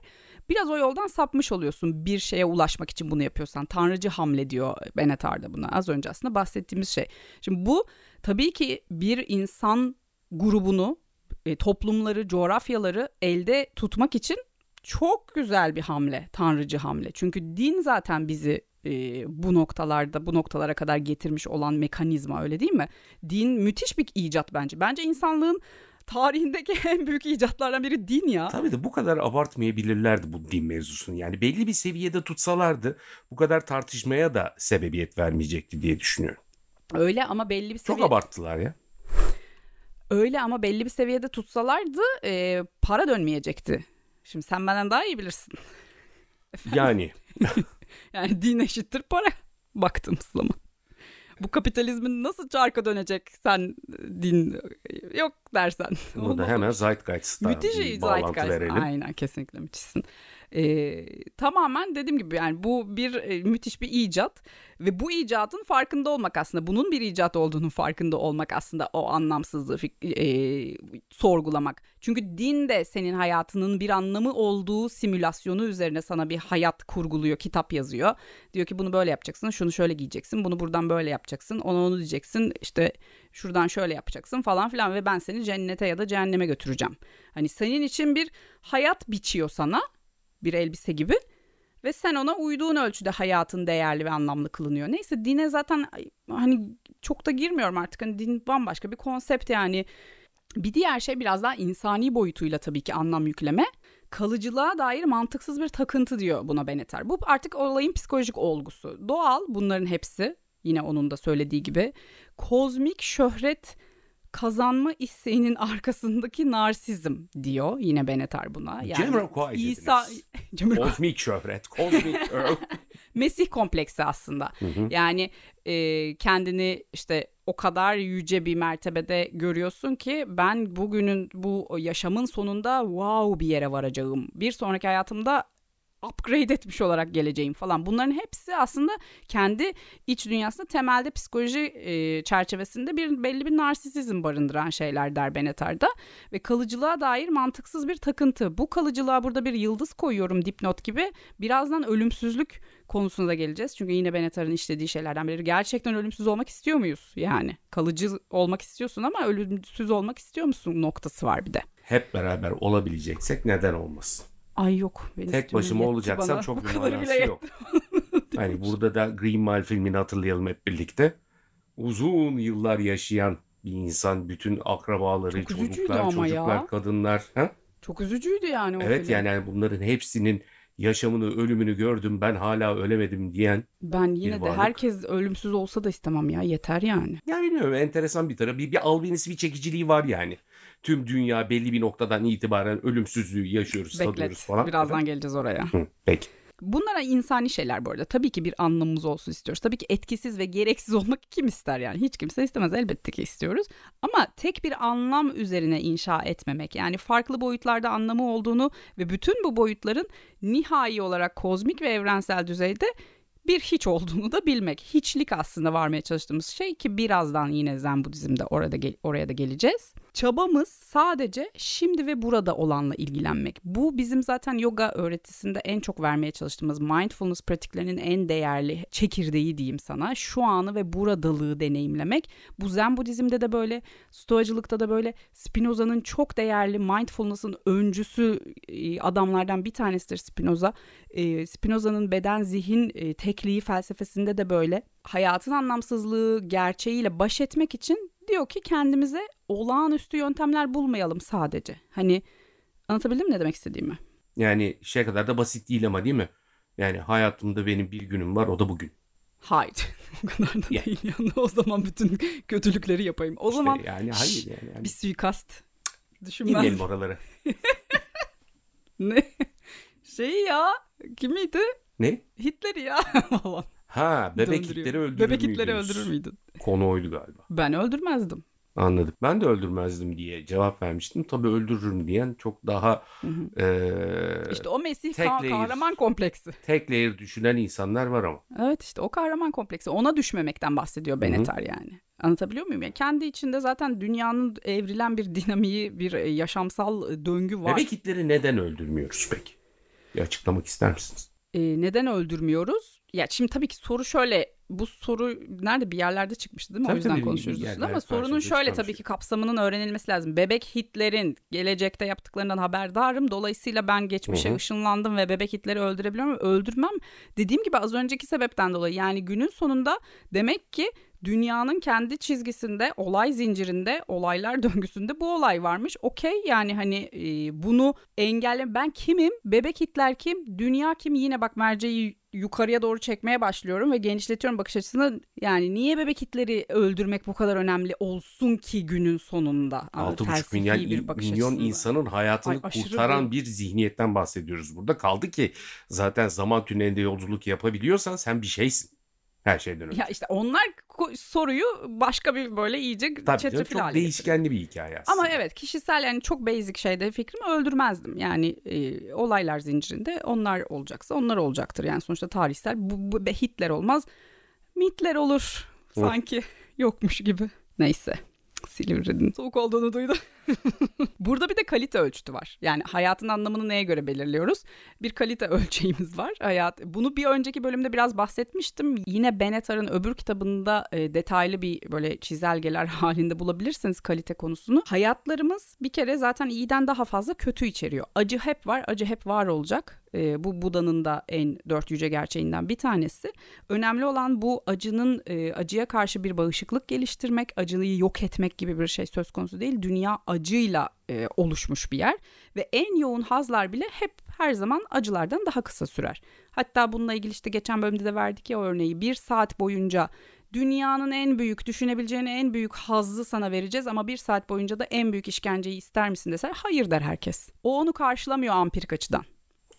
biraz o yoldan sapmış oluyorsun bir şeye ulaşmak için bunu yapıyorsan. Tanrıcı hamle diyor Benetar'da buna az önce aslında bahsettiğimiz şey. Şimdi bu tabii ki bir insan grubunu, e, toplumları, coğrafyaları elde tutmak için çok güzel bir hamle, tanrıcı hamle. Çünkü din zaten bizi e, bu noktalarda, bu noktalara kadar getirmiş olan mekanizma öyle değil mi? Din müthiş bir icat bence. Bence insanlığın tarihindeki en büyük icatlardan biri din ya. Tabii de bu kadar abartmayabilirlerdi bu din mevzusunu. Yani belli bir seviyede tutsalardı bu kadar tartışmaya da sebebiyet vermeyecekti diye düşünüyorum. Öyle ama belli bir seviye... Çok abarttılar ya. Öyle ama belli bir seviyede tutsalardı e, para dönmeyecekti. Şimdi sen benden daha iyi bilirsin. Efendim? Yani. yani din eşittir para. Baktım zaman bu kapitalizmin nasıl çarka dönecek sen din yok dersen. Burada hemen Zeitgeist'ta Müthiş bir bağlantı Zeitgeist. verelim. Aynen kesinlikle müthişsin. E, tamamen dediğim gibi yani bu bir e, müthiş bir icat ve bu icatın farkında olmak aslında bunun bir icat olduğunun farkında olmak aslında o anlamsızlığı e, sorgulamak. Çünkü din de senin hayatının bir anlamı olduğu simülasyonu üzerine sana bir hayat kurguluyor, kitap yazıyor. Diyor ki bunu böyle yapacaksın, şunu şöyle giyeceksin, bunu buradan böyle yapacaksın, onu onu diyeceksin, işte şuradan şöyle yapacaksın falan filan ve ben seni cennete ya da cehenneme götüreceğim. Hani senin için bir hayat biçiyor sana bir elbise gibi ve sen ona uyduğun ölçüde hayatın değerli ve anlamlı kılınıyor. Neyse dine zaten hani çok da girmiyorum artık. Hani din bambaşka bir konsept yani. Bir diğer şey biraz daha insani boyutuyla tabii ki anlam yükleme. Kalıcılığa dair mantıksız bir takıntı diyor buna Beneter. Bu artık olayın psikolojik olgusu. Doğal bunların hepsi yine onun da söylediği gibi. Kozmik şöhret kazanma isteğinin arkasındaki narsizm diyor yine Benetar buna. Yani Cemroquai İsa kozmik şöhret, kozmik Mesih kompleksi aslında. Hı hı. Yani e, kendini işte o kadar yüce bir mertebede görüyorsun ki ben bugünün bu yaşamın sonunda wow bir yere varacağım. Bir sonraki hayatımda upgrade etmiş olarak geleceğim falan. Bunların hepsi aslında kendi iç dünyasında temelde psikoloji e, çerçevesinde bir belli bir narsisizm barındıran şeyler der Benetar'da ve kalıcılığa dair mantıksız bir takıntı. Bu kalıcılığa burada bir yıldız koyuyorum dipnot gibi. Birazdan ölümsüzlük konusuna da geleceğiz. Çünkü yine Benetar'ın işlediği şeylerden biri gerçekten ölümsüz olmak istiyor muyuz? Yani kalıcı olmak istiyorsun ama ölümsüz olmak istiyor musun noktası var bir de. Hep beraber olabileceksek neden olmasın? Ay yok. Beni Tek başıma olacaksam bana. çok bir manası yok. hani burada da Green Mile filmini hatırlayalım hep birlikte. Uzun yıllar yaşayan bir insan bütün akrabaları, çok çocuklar, çocuklar, ya. kadınlar. Ha? Çok üzücüydü yani o Evet film. yani, yani bunların hepsinin yaşamını, ölümünü gördüm ben hala ölemedim diyen Ben yine de herkes ölümsüz olsa da istemem ya yeter yani. Ya bilmiyorum enteresan bir tarafı. Bir, bir albinisi bir çekiciliği var yani tüm dünya belli bir noktadan itibaren ölümsüzlüğü yaşıyoruz, Beklet. tadıyoruz falan. Birazdan evet. geleceğiz oraya. Hı, peki. Bunlara insani şeyler bu arada. Tabii ki bir anlamımız olsun istiyoruz. Tabii ki etkisiz ve gereksiz olmak kim ister yani? Hiç kimse istemez elbette ki istiyoruz. Ama tek bir anlam üzerine inşa etmemek. Yani farklı boyutlarda anlamı olduğunu ve bütün bu boyutların nihai olarak kozmik ve evrensel düzeyde bir hiç olduğunu da bilmek. Hiçlik aslında varmaya çalıştığımız şey ki birazdan yine Zen Budizm'de orada oraya da geleceğiz. Çabamız sadece şimdi ve burada olanla ilgilenmek. Bu bizim zaten yoga öğretisinde en çok vermeye çalıştığımız mindfulness pratiklerinin en değerli çekirdeği diyeyim sana. Şu anı ve buradalığı deneyimlemek. Bu Zen Budizm'de de böyle, Stoacılıkta da böyle. Spinoza'nın çok değerli mindfulness'ın öncüsü e, adamlardan bir tanesidir Spinoza. E, Spinoza'nın beden zihin e, tekliği felsefesinde de böyle. Hayatın anlamsızlığı gerçeğiyle baş etmek için diyor ki kendimize olağanüstü yöntemler bulmayalım sadece. Hani anlatabildim mi ne demek istediğimi? Yani şey kadar da basit değil ama değil mi? Yani hayatımda benim bir günüm var o da bugün. Hayır. o kadar da yani. değil yani. O zaman bütün kötülükleri yapayım. O işte zaman yani hayır yani, yani. bir suikast düşünmez. İnmeyelim oralara. ne? Şey ya kim miydi? Ne? Hitler ya falan. Ha bebek Hitler'i öldürür Bebek Hitler'i öldürür müydün? Konu oydu galiba. Ben öldürmezdim. Anladım. Ben de öldürmezdim diye cevap vermiştim. Tabii öldürürüm diyen çok daha hı hı. E, işte o Mesih tek ka- layer, kahraman kompleksi. Tek layer düşünen insanlar var ama. Evet işte o kahraman kompleksi. Ona düşmemekten bahsediyor Benetar yani. Anlatabiliyor muyum? Yani kendi içinde zaten dünyanın evrilen bir dinamiği, bir yaşamsal döngü var. Bebek Hitler'i neden öldürmüyoruz peki? Bir açıklamak ister misiniz? Ee, neden öldürmüyoruz? Ya şimdi tabii ki soru şöyle bu soru nerede bir yerlerde çıkmıştı değil mi? Tabii, o yüzden tabii, konuşuyoruz üstünde ama sorunun şöyle tabii ki kapsamının öğrenilmesi lazım. Bebek Hitler'in gelecekte yaptıklarından haberdarım. Dolayısıyla ben geçmişe Hı-hı. ışınlandım ve bebek Hitler'i öldürebiliyorum. Öldürmem dediğim gibi az önceki sebepten dolayı. Yani günün sonunda demek ki dünyanın kendi çizgisinde, olay zincirinde, olaylar döngüsünde bu olay varmış. Okey yani hani e, bunu engelle ben kimim? Bebek Hitler kim? Dünya kim? Yine bak merceği yukarıya doğru çekmeye başlıyorum ve genişletiyorum bakış açısını. Yani niye bebek Hitler'i öldürmek bu kadar önemli olsun ki günün sonunda? 6,5 milyon, bir bakış milyon insanın hayatını Ay, kurtaran bir... bir zihniyetten bahsediyoruz burada. Kaldı ki zaten zaman tünelinde yolculuk yapabiliyorsan sen bir şeysin. Her şeyden önce. Ya işte onlar soruyu başka bir böyle iyice Tabii canım, çetrefil çok hale değişkenli bir hikaye aslında. Ama evet kişisel yani çok basic şeyde fikrimi öldürmezdim. Yani e, olaylar zincirinde onlar olacaksa onlar olacaktır. Yani sonuçta tarihsel bu, bu Hitler olmaz. Hitler olur sanki yokmuş gibi. Neyse. Silivri'nin soğuk olduğunu duydu. Burada bir de kalite ölçütü var. Yani hayatın anlamını neye göre belirliyoruz? Bir kalite ölçeğimiz var. Hayat bunu bir önceki bölümde biraz bahsetmiştim. Yine Bennett'ın öbür kitabında e, detaylı bir böyle çizelgeler halinde bulabilirsiniz kalite konusunu. Hayatlarımız bir kere zaten iyiden daha fazla kötü içeriyor. Acı hep var, acı hep var olacak. E, bu Buda'nın da en dört yüce gerçeğinden bir tanesi. Önemli olan bu acının e, acıya karşı bir bağışıklık geliştirmek, acıyı yok etmek gibi bir şey söz konusu değil. Dünya acıyla e, oluşmuş bir yer ve en yoğun hazlar bile hep her zaman acılardan daha kısa sürer. Hatta bununla ilgili işte geçen bölümde de verdik ya örneği bir saat boyunca dünyanın en büyük düşünebileceğin en büyük hazzı sana vereceğiz ama bir saat boyunca da en büyük işkenceyi ister misin deser hayır der herkes. O onu karşılamıyor ampirik açıdan.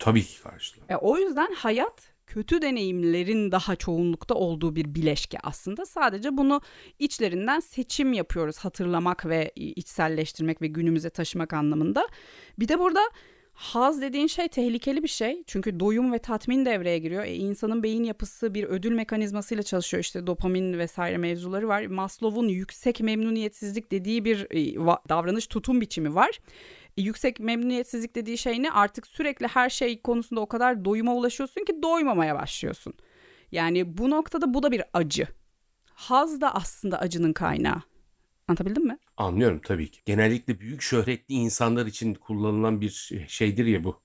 Tabii ki karşılığı. E, o yüzden hayat kötü deneyimlerin daha çoğunlukta olduğu bir bileşke aslında. Sadece bunu içlerinden seçim yapıyoruz hatırlamak ve içselleştirmek ve günümüze taşımak anlamında. Bir de burada haz dediğin şey tehlikeli bir şey. Çünkü doyum ve tatmin devreye giriyor. E, insanın beyin yapısı bir ödül mekanizmasıyla çalışıyor. İşte dopamin vesaire mevzuları var. Maslow'un yüksek memnuniyetsizlik dediği bir davranış tutum biçimi var yüksek memnuniyetsizlik dediği şey ne? Artık sürekli her şey konusunda o kadar doyuma ulaşıyorsun ki doymamaya başlıyorsun. Yani bu noktada bu da bir acı. Haz da aslında acının kaynağı. Anlatabildim mi? Anlıyorum tabii ki. Genellikle büyük şöhretli insanlar için kullanılan bir şeydir ya bu.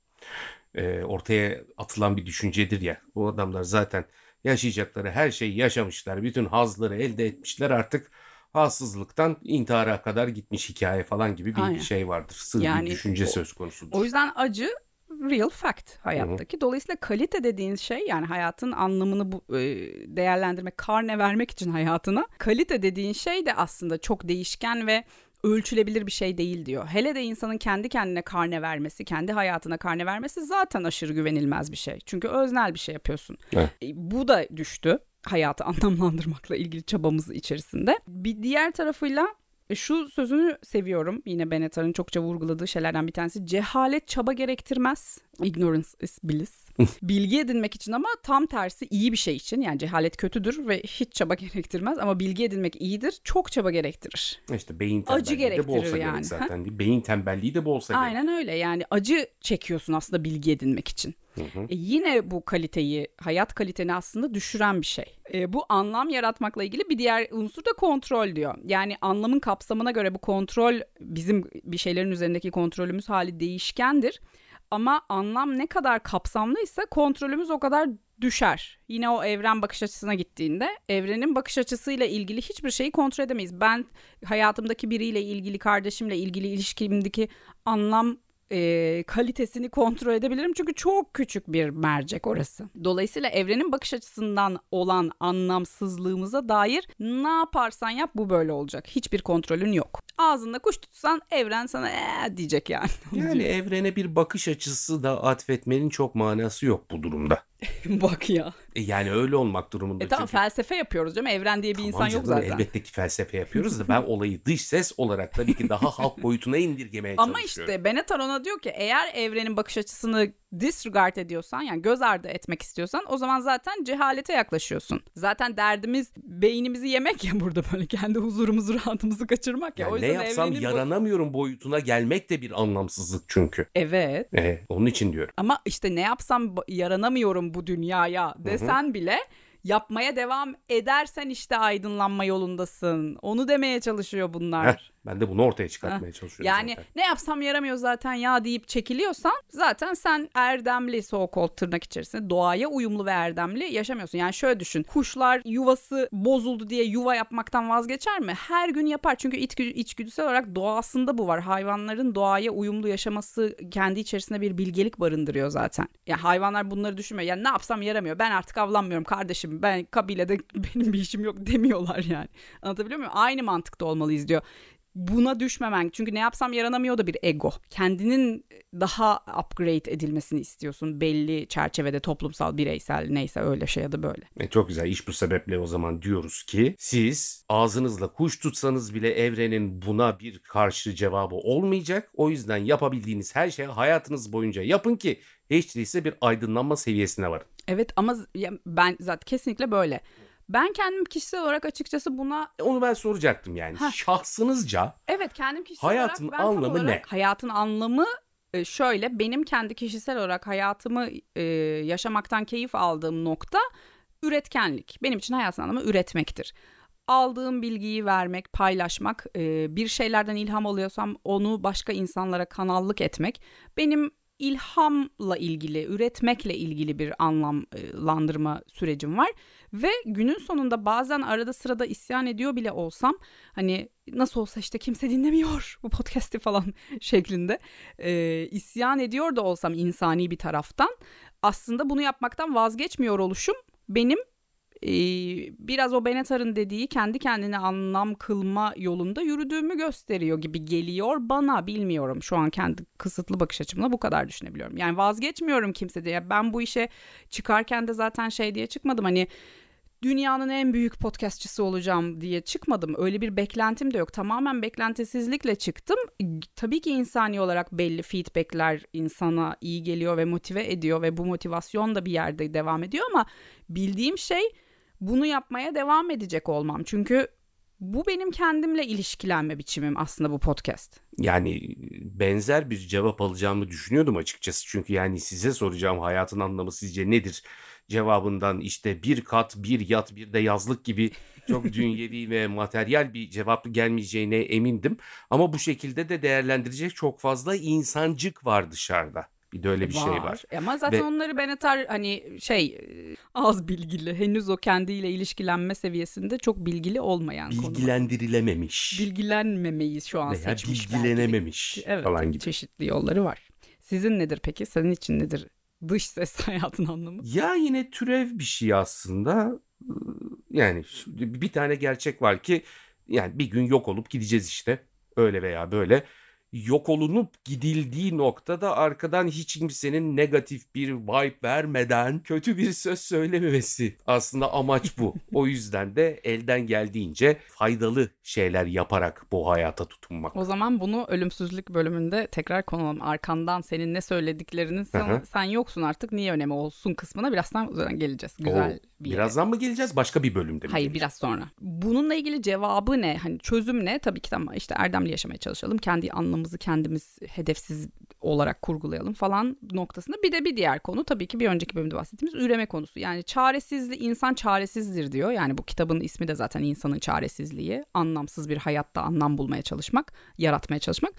Ee, ortaya atılan bir düşüncedir ya. Bu adamlar zaten yaşayacakları her şeyi yaşamışlar. Bütün hazları elde etmişler artık halsızlıktan intihara kadar gitmiş hikaye falan gibi bir Aynen. şey vardır. Sığ Yani bir düşünce o- söz konusudur. O yüzden acı real fact hayattaki. Dolayısıyla kalite dediğin şey yani hayatın anlamını bu, e, değerlendirmek, karne vermek için hayatına. Kalite dediğin şey de aslında çok değişken ve ölçülebilir bir şey değil diyor. Hele de insanın kendi kendine karne vermesi, kendi hayatına karne vermesi zaten aşırı güvenilmez bir şey. Çünkü öznel bir şey yapıyorsun. Evet. E, bu da düştü hayatı anlamlandırmakla ilgili çabamız içerisinde. Bir diğer tarafıyla e, şu sözünü seviyorum. Yine Bennett'ın çokça vurguladığı şeylerden bir tanesi. Cehalet çaba gerektirmez. Ignorance is bliss. bilgi edinmek için ama tam tersi iyi bir şey için. Yani cehalet kötüdür ve hiç çaba gerektirmez ama bilgi edinmek iyidir. Çok çaba gerektirir. İşte beyin Acı tembelliği de bu gerektirir olsa yani. gerek zaten. Beyin tembelliği de bu olsa gerek. Aynen öyle yani acı çekiyorsun aslında bilgi edinmek için. Hı hı. E, yine bu kaliteyi, hayat kaliteni aslında düşüren bir şey. E, bu anlam yaratmakla ilgili bir diğer unsur da kontrol diyor. Yani anlamın kapsamına göre bu kontrol bizim bir şeylerin üzerindeki kontrolümüz hali değişkendir. Ama anlam ne kadar kapsamlıysa kontrolümüz o kadar düşer. Yine o evren bakış açısına gittiğinde evrenin bakış açısıyla ilgili hiçbir şeyi kontrol edemeyiz. Ben hayatımdaki biriyle ilgili, kardeşimle ilgili ilişkimdeki anlam e, kalitesini kontrol edebilirim. Çünkü çok küçük bir mercek orası. Dolayısıyla evrenin bakış açısından olan anlamsızlığımıza dair ne yaparsan yap bu böyle olacak. Hiçbir kontrolün yok. Ağzında kuş tutsan evren sana ee diyecek yani. Yani evrene bir bakış açısı da atfetmenin çok manası yok bu durumda. Bak ya. E yani öyle olmak durumunda. E tamam çünkü. felsefe yapıyoruz canım. Evren diye bir Tamam insan yok canım, zaten. Elbette ki felsefe yapıyoruz da ben olayı dış ses olarak tabii ki daha halk boyutuna indirgemeye Ama çalışıyorum. işte Benetar ona diyor ki eğer evrenin bakış açısını disregard ediyorsan yani göz ardı etmek istiyorsan o zaman zaten cehalete yaklaşıyorsun. Zaten derdimiz beynimizi yemek ya burada böyle kendi huzurumuzu rahatımızı kaçırmak ya. Yani o ne yapsam evrenin bu- yaranamıyorum boyutuna gelmek de bir anlamsızlık çünkü. Evet E, onun için diyorum. ama işte ne yapsam ba- yaranamıyorum bu dünyaya desen bile yapmaya devam edersen işte aydınlanma yolundasın. Onu demeye çalışıyor bunlar. Heh, ben de bunu ortaya çıkartmaya çalışıyorum Yani zaten. ne yapsam yaramıyor zaten ya deyip çekiliyorsan zaten sen erdemli so-called tırnak içerisinde doğaya uyumlu ve erdemli yaşamıyorsun. Yani şöyle düşün kuşlar yuvası bozuldu diye yuva yapmaktan vazgeçer mi? Her gün yapar çünkü içgü- içgüdüsel olarak doğasında bu var. Hayvanların doğaya uyumlu yaşaması kendi içerisinde bir bilgelik barındırıyor zaten. Ya hayvanlar bunları düşünmüyor. Yani ne yapsam yaramıyor. Ben artık avlanmıyorum kardeşim. Ben kabilede benim bir işim yok demiyorlar yani. Anlatabiliyor muyum? Aynı mantıkta olmalıyız diyor buna düşmemen. Çünkü ne yapsam yaranamıyor da bir ego. Kendinin daha upgrade edilmesini istiyorsun belli çerçevede toplumsal, bireysel neyse öyle şey ya da böyle. E, çok güzel. İş bu sebeple o zaman diyoruz ki siz ağzınızla kuş tutsanız bile evrenin buna bir karşı cevabı olmayacak. O yüzden yapabildiğiniz her şeyi hayatınız boyunca yapın ki hiç değilse bir aydınlanma seviyesine varın. Evet ama ben zaten kesinlikle böyle. Ben kendim kişisel olarak açıkçası buna... E, onu ben soracaktım yani. Heh. Şahsınızca Evet kendim kişisel hayatın olarak... Hayatın anlamı olarak, ne? Hayatın anlamı e, şöyle benim kendi kişisel olarak hayatımı e, yaşamaktan keyif aldığım nokta üretkenlik. Benim için hayatın anlamı üretmektir. Aldığım bilgiyi vermek, paylaşmak, e, bir şeylerden ilham alıyorsam onu başka insanlara kanallık etmek benim ilhamla ilgili, üretmekle ilgili bir anlamlandırma sürecim var. Ve günün sonunda bazen arada sırada isyan ediyor bile olsam hani nasıl olsa işte kimse dinlemiyor bu podcast'i falan şeklinde e, isyan ediyor da olsam insani bir taraftan aslında bunu yapmaktan vazgeçmiyor oluşum benim e, biraz o Benatar'ın dediği kendi kendine anlam kılma yolunda yürüdüğümü gösteriyor gibi geliyor bana. Bilmiyorum şu an kendi kısıtlı bakış açımla bu kadar düşünebiliyorum. Yani vazgeçmiyorum kimse diye. Ben bu işe çıkarken de zaten şey diye çıkmadım. Hani dünyanın en büyük podcastçısı olacağım diye çıkmadım. Öyle bir beklentim de yok. Tamamen beklentisizlikle çıktım. Tabii ki insani olarak belli feedbackler insana iyi geliyor ve motive ediyor ve bu motivasyon da bir yerde devam ediyor ama bildiğim şey bunu yapmaya devam edecek olmam. Çünkü bu benim kendimle ilişkilenme biçimim aslında bu podcast. Yani benzer bir cevap alacağımı düşünüyordum açıkçası. Çünkü yani size soracağım hayatın anlamı sizce nedir? Cevabından işte bir kat, bir yat, bir de yazlık gibi çok dünyevi ve materyal bir cevap gelmeyeceğine emindim. Ama bu şekilde de değerlendirecek çok fazla insancık var dışarıda. Bir de öyle bir var. şey var. Ama zaten Ve... onları Benatar hani şey e, az bilgili. Henüz o kendiyle ilişkilenme seviyesinde çok bilgili olmayan Bilgilendirilememiş. Konu. Bilgilenmemeyi şu an Veya seçmiş. bilgilenememiş evet, falan gibi. Çeşitli yolları var. Sizin nedir peki? Senin için nedir dış ses hayatın anlamı? Ya yine türev bir şey aslında. Yani bir tane gerçek var ki yani bir gün yok olup gideceğiz işte. Öyle veya böyle yok olunup gidildiği noktada arkadan hiç kimsenin negatif bir vibe vermeden kötü bir söz söylememesi. Aslında amaç bu. o yüzden de elden geldiğince faydalı şeyler yaparak bu hayata tutunmak. O zaman bunu ölümsüzlük bölümünde tekrar konalım. Arkandan senin ne söylediklerinin sen, sen yoksun artık niye önemi olsun kısmına birazdan geleceğiz. Güzel o, bir Birazdan mı geleceğiz başka bir bölümde mi? Hayır biraz sonra. Bununla ilgili cevabı ne? Hani çözüm ne? Tabii ki tamam işte erdemli yaşamaya çalışalım. Kendi anlamımızı kendimiz hedefsiz olarak kurgulayalım falan noktasında. Bir de bir diğer konu tabii ki bir önceki bölümde bahsettiğimiz üreme konusu. Yani çaresizlik insan çaresizdir diyor. Yani bu kitabın ismi de zaten insanın çaresizliği. Anlamsız bir hayatta anlam bulmaya çalışmak, yaratmaya çalışmak.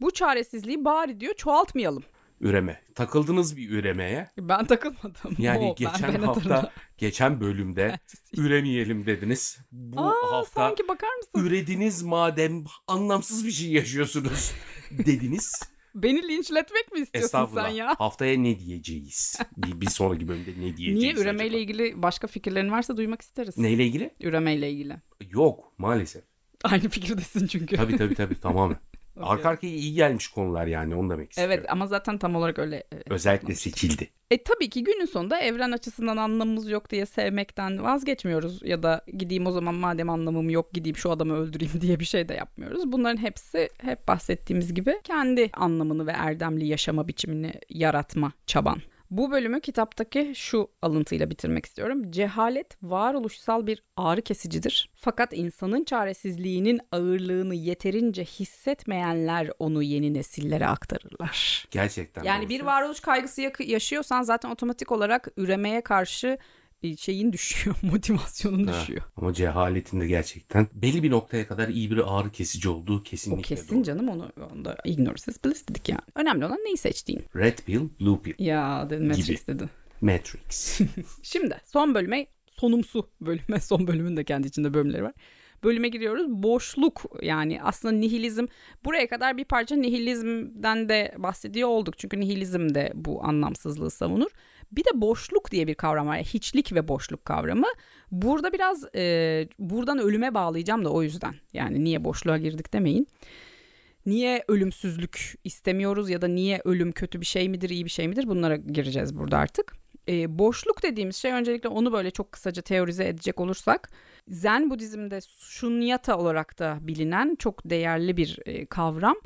Bu çaresizliği bari diyor çoğaltmayalım üreme. Takıldınız bir üremeye. Ben takılmadım. Yani Oo, geçen ben hafta, geçen bölümde üremeyelim dediniz. Bu Aa, hafta sanki bakar mısın? Ürediniz madem anlamsız bir şey yaşıyorsunuz dediniz. Beni linçletmek mi istiyorsun sen ya? Haftaya ne diyeceğiz? bir, bir sonraki bölümde ne diyeceğiz? Niye üremeyle ilgili başka fikirlerin varsa duymak isteriz. Neyle ilgili? Üremeyle ilgili. Yok maalesef. Aynı fikirdesin çünkü. Tabii tabii tabii tamamen. Okay. Arka arkaya iyi gelmiş konular yani onu demek istiyorum. Evet ama zaten tam olarak öyle. E, Özellikle seçildi. E tabii ki günün sonunda evren açısından anlamımız yok diye sevmekten vazgeçmiyoruz. Ya da gideyim o zaman madem anlamım yok gideyim şu adamı öldüreyim diye bir şey de yapmıyoruz. Bunların hepsi hep bahsettiğimiz gibi kendi anlamını ve erdemli yaşama biçimini yaratma çaban. Bu bölümü kitaptaki şu alıntıyla bitirmek istiyorum. Cehalet varoluşsal bir ağrı kesicidir. Fakat insanın çaresizliğinin ağırlığını yeterince hissetmeyenler onu yeni nesillere aktarırlar. Gerçekten. Yani doğrusu. bir varoluş kaygısı yaşıyorsan zaten otomatik olarak üremeye karşı şeyin düşüyor, motivasyonun ha, düşüyor. Ama cehaletin de gerçekten belli bir noktaya kadar iyi bir ağrı kesici olduğu kesinlikle O kesin doğru. canım onu onda ignorance is bliss dedik yani. Önemli olan neyi seçtiğin. Red pill, blue pill. Ya dedi Matrix gibi. dedi. Matrix. Şimdi son bölüme sonumsu bölüme son bölümün de kendi içinde bölümleri var bölüme giriyoruz. Boşluk yani aslında nihilizm buraya kadar bir parça nihilizmden de bahsediyor olduk. Çünkü nihilizm de bu anlamsızlığı savunur. Bir de boşluk diye bir kavram var. Hiçlik ve boşluk kavramı. Burada biraz e, buradan ölüme bağlayacağım da o yüzden. Yani niye boşluğa girdik demeyin. Niye ölümsüzlük istemiyoruz ya da niye ölüm kötü bir şey midir, iyi bir şey midir? Bunlara gireceğiz burada artık. E, boşluk dediğimiz şey öncelikle onu böyle çok kısaca teorize edecek olursak Zen Budizm'de şunyata olarak da bilinen çok değerli bir e, kavram.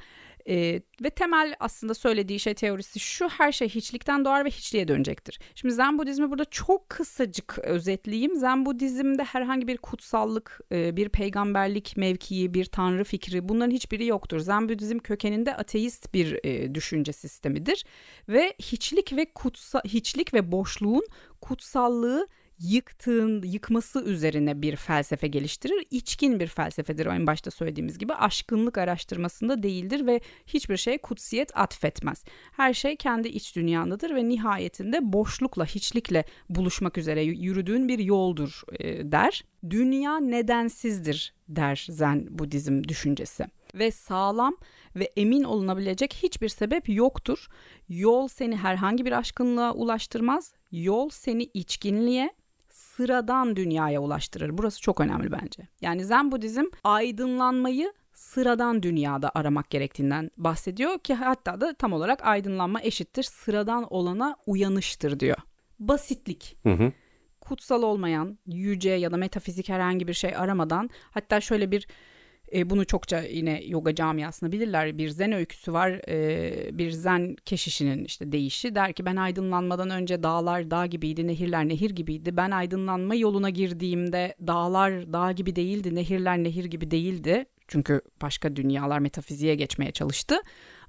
E, ve temel aslında söylediği şey teorisi şu her şey hiçlikten doğar ve hiçliğe dönecektir. Şimdi Zen Budizmi burada çok kısacık özetleyeyim. Zen Budizm'de herhangi bir kutsallık, e, bir peygamberlik mevkii, bir tanrı fikri bunların hiçbiri yoktur. Zen Budizm kökeninde ateist bir e, düşünce sistemidir ve hiçlik ve kutsa hiçlik ve boşluğun kutsallığı yıktığın, yıkması üzerine bir felsefe geliştirir. İçkin bir felsefedir en başta söylediğimiz gibi. Aşkınlık araştırmasında değildir ve hiçbir şey kutsiyet atfetmez. Her şey kendi iç dünyandadır ve nihayetinde boşlukla, hiçlikle buluşmak üzere yürüdüğün bir yoldur e, der. Dünya nedensizdir der Zen Budizm düşüncesi ve sağlam ve emin olunabilecek hiçbir sebep yoktur. Yol seni herhangi bir aşkınlığa ulaştırmaz. Yol seni içkinliğe, sıradan dünyaya ulaştırır. Burası çok önemli bence. Yani Zen Budizm aydınlanmayı sıradan dünyada aramak gerektiğinden bahsediyor ki hatta da tam olarak aydınlanma eşittir sıradan olana uyanıştır diyor. Basitlik. Hı hı. Kutsal olmayan, yüce ya da metafizik herhangi bir şey aramadan hatta şöyle bir e, bunu çokça yine yoga camiasında bilirler. Bir zen öyküsü var. E, bir zen keşişinin işte değişi der ki ben aydınlanmadan önce dağlar dağ gibiydi, nehirler nehir gibiydi. Ben aydınlanma yoluna girdiğimde dağlar dağ gibi değildi, nehirler nehir gibi değildi. Çünkü başka dünyalar metafiziğe geçmeye çalıştı.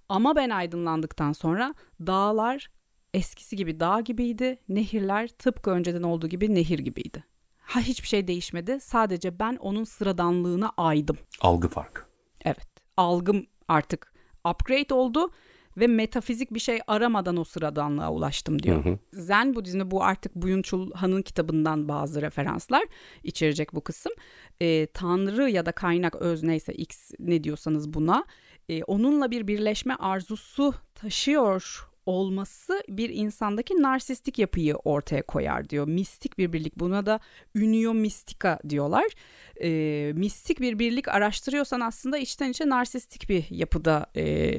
Ama ben aydınlandıktan sonra dağlar eskisi gibi dağ gibiydi, nehirler tıpkı önceden olduğu gibi nehir gibiydi. Ha hiçbir şey değişmedi. Sadece ben onun sıradanlığına aydım. Algı farkı. Evet. Algım artık upgrade oldu ve metafizik bir şey aramadan o sıradanlığa ulaştım diyor. Hı hı. Zen Budizmi bu artık Buyun Han'ın kitabından bazı referanslar içerecek bu kısım. E, Tanrı ya da kaynak öz neyse X ne diyorsanız buna e, onunla bir birleşme arzusu taşıyor olması bir insandaki narsistik yapıyı ortaya koyar diyor. Mistik bir birlik buna da union mistika diyorlar. E, mistik bir birlik araştırıyorsan aslında içten içe narsistik bir yapıda e,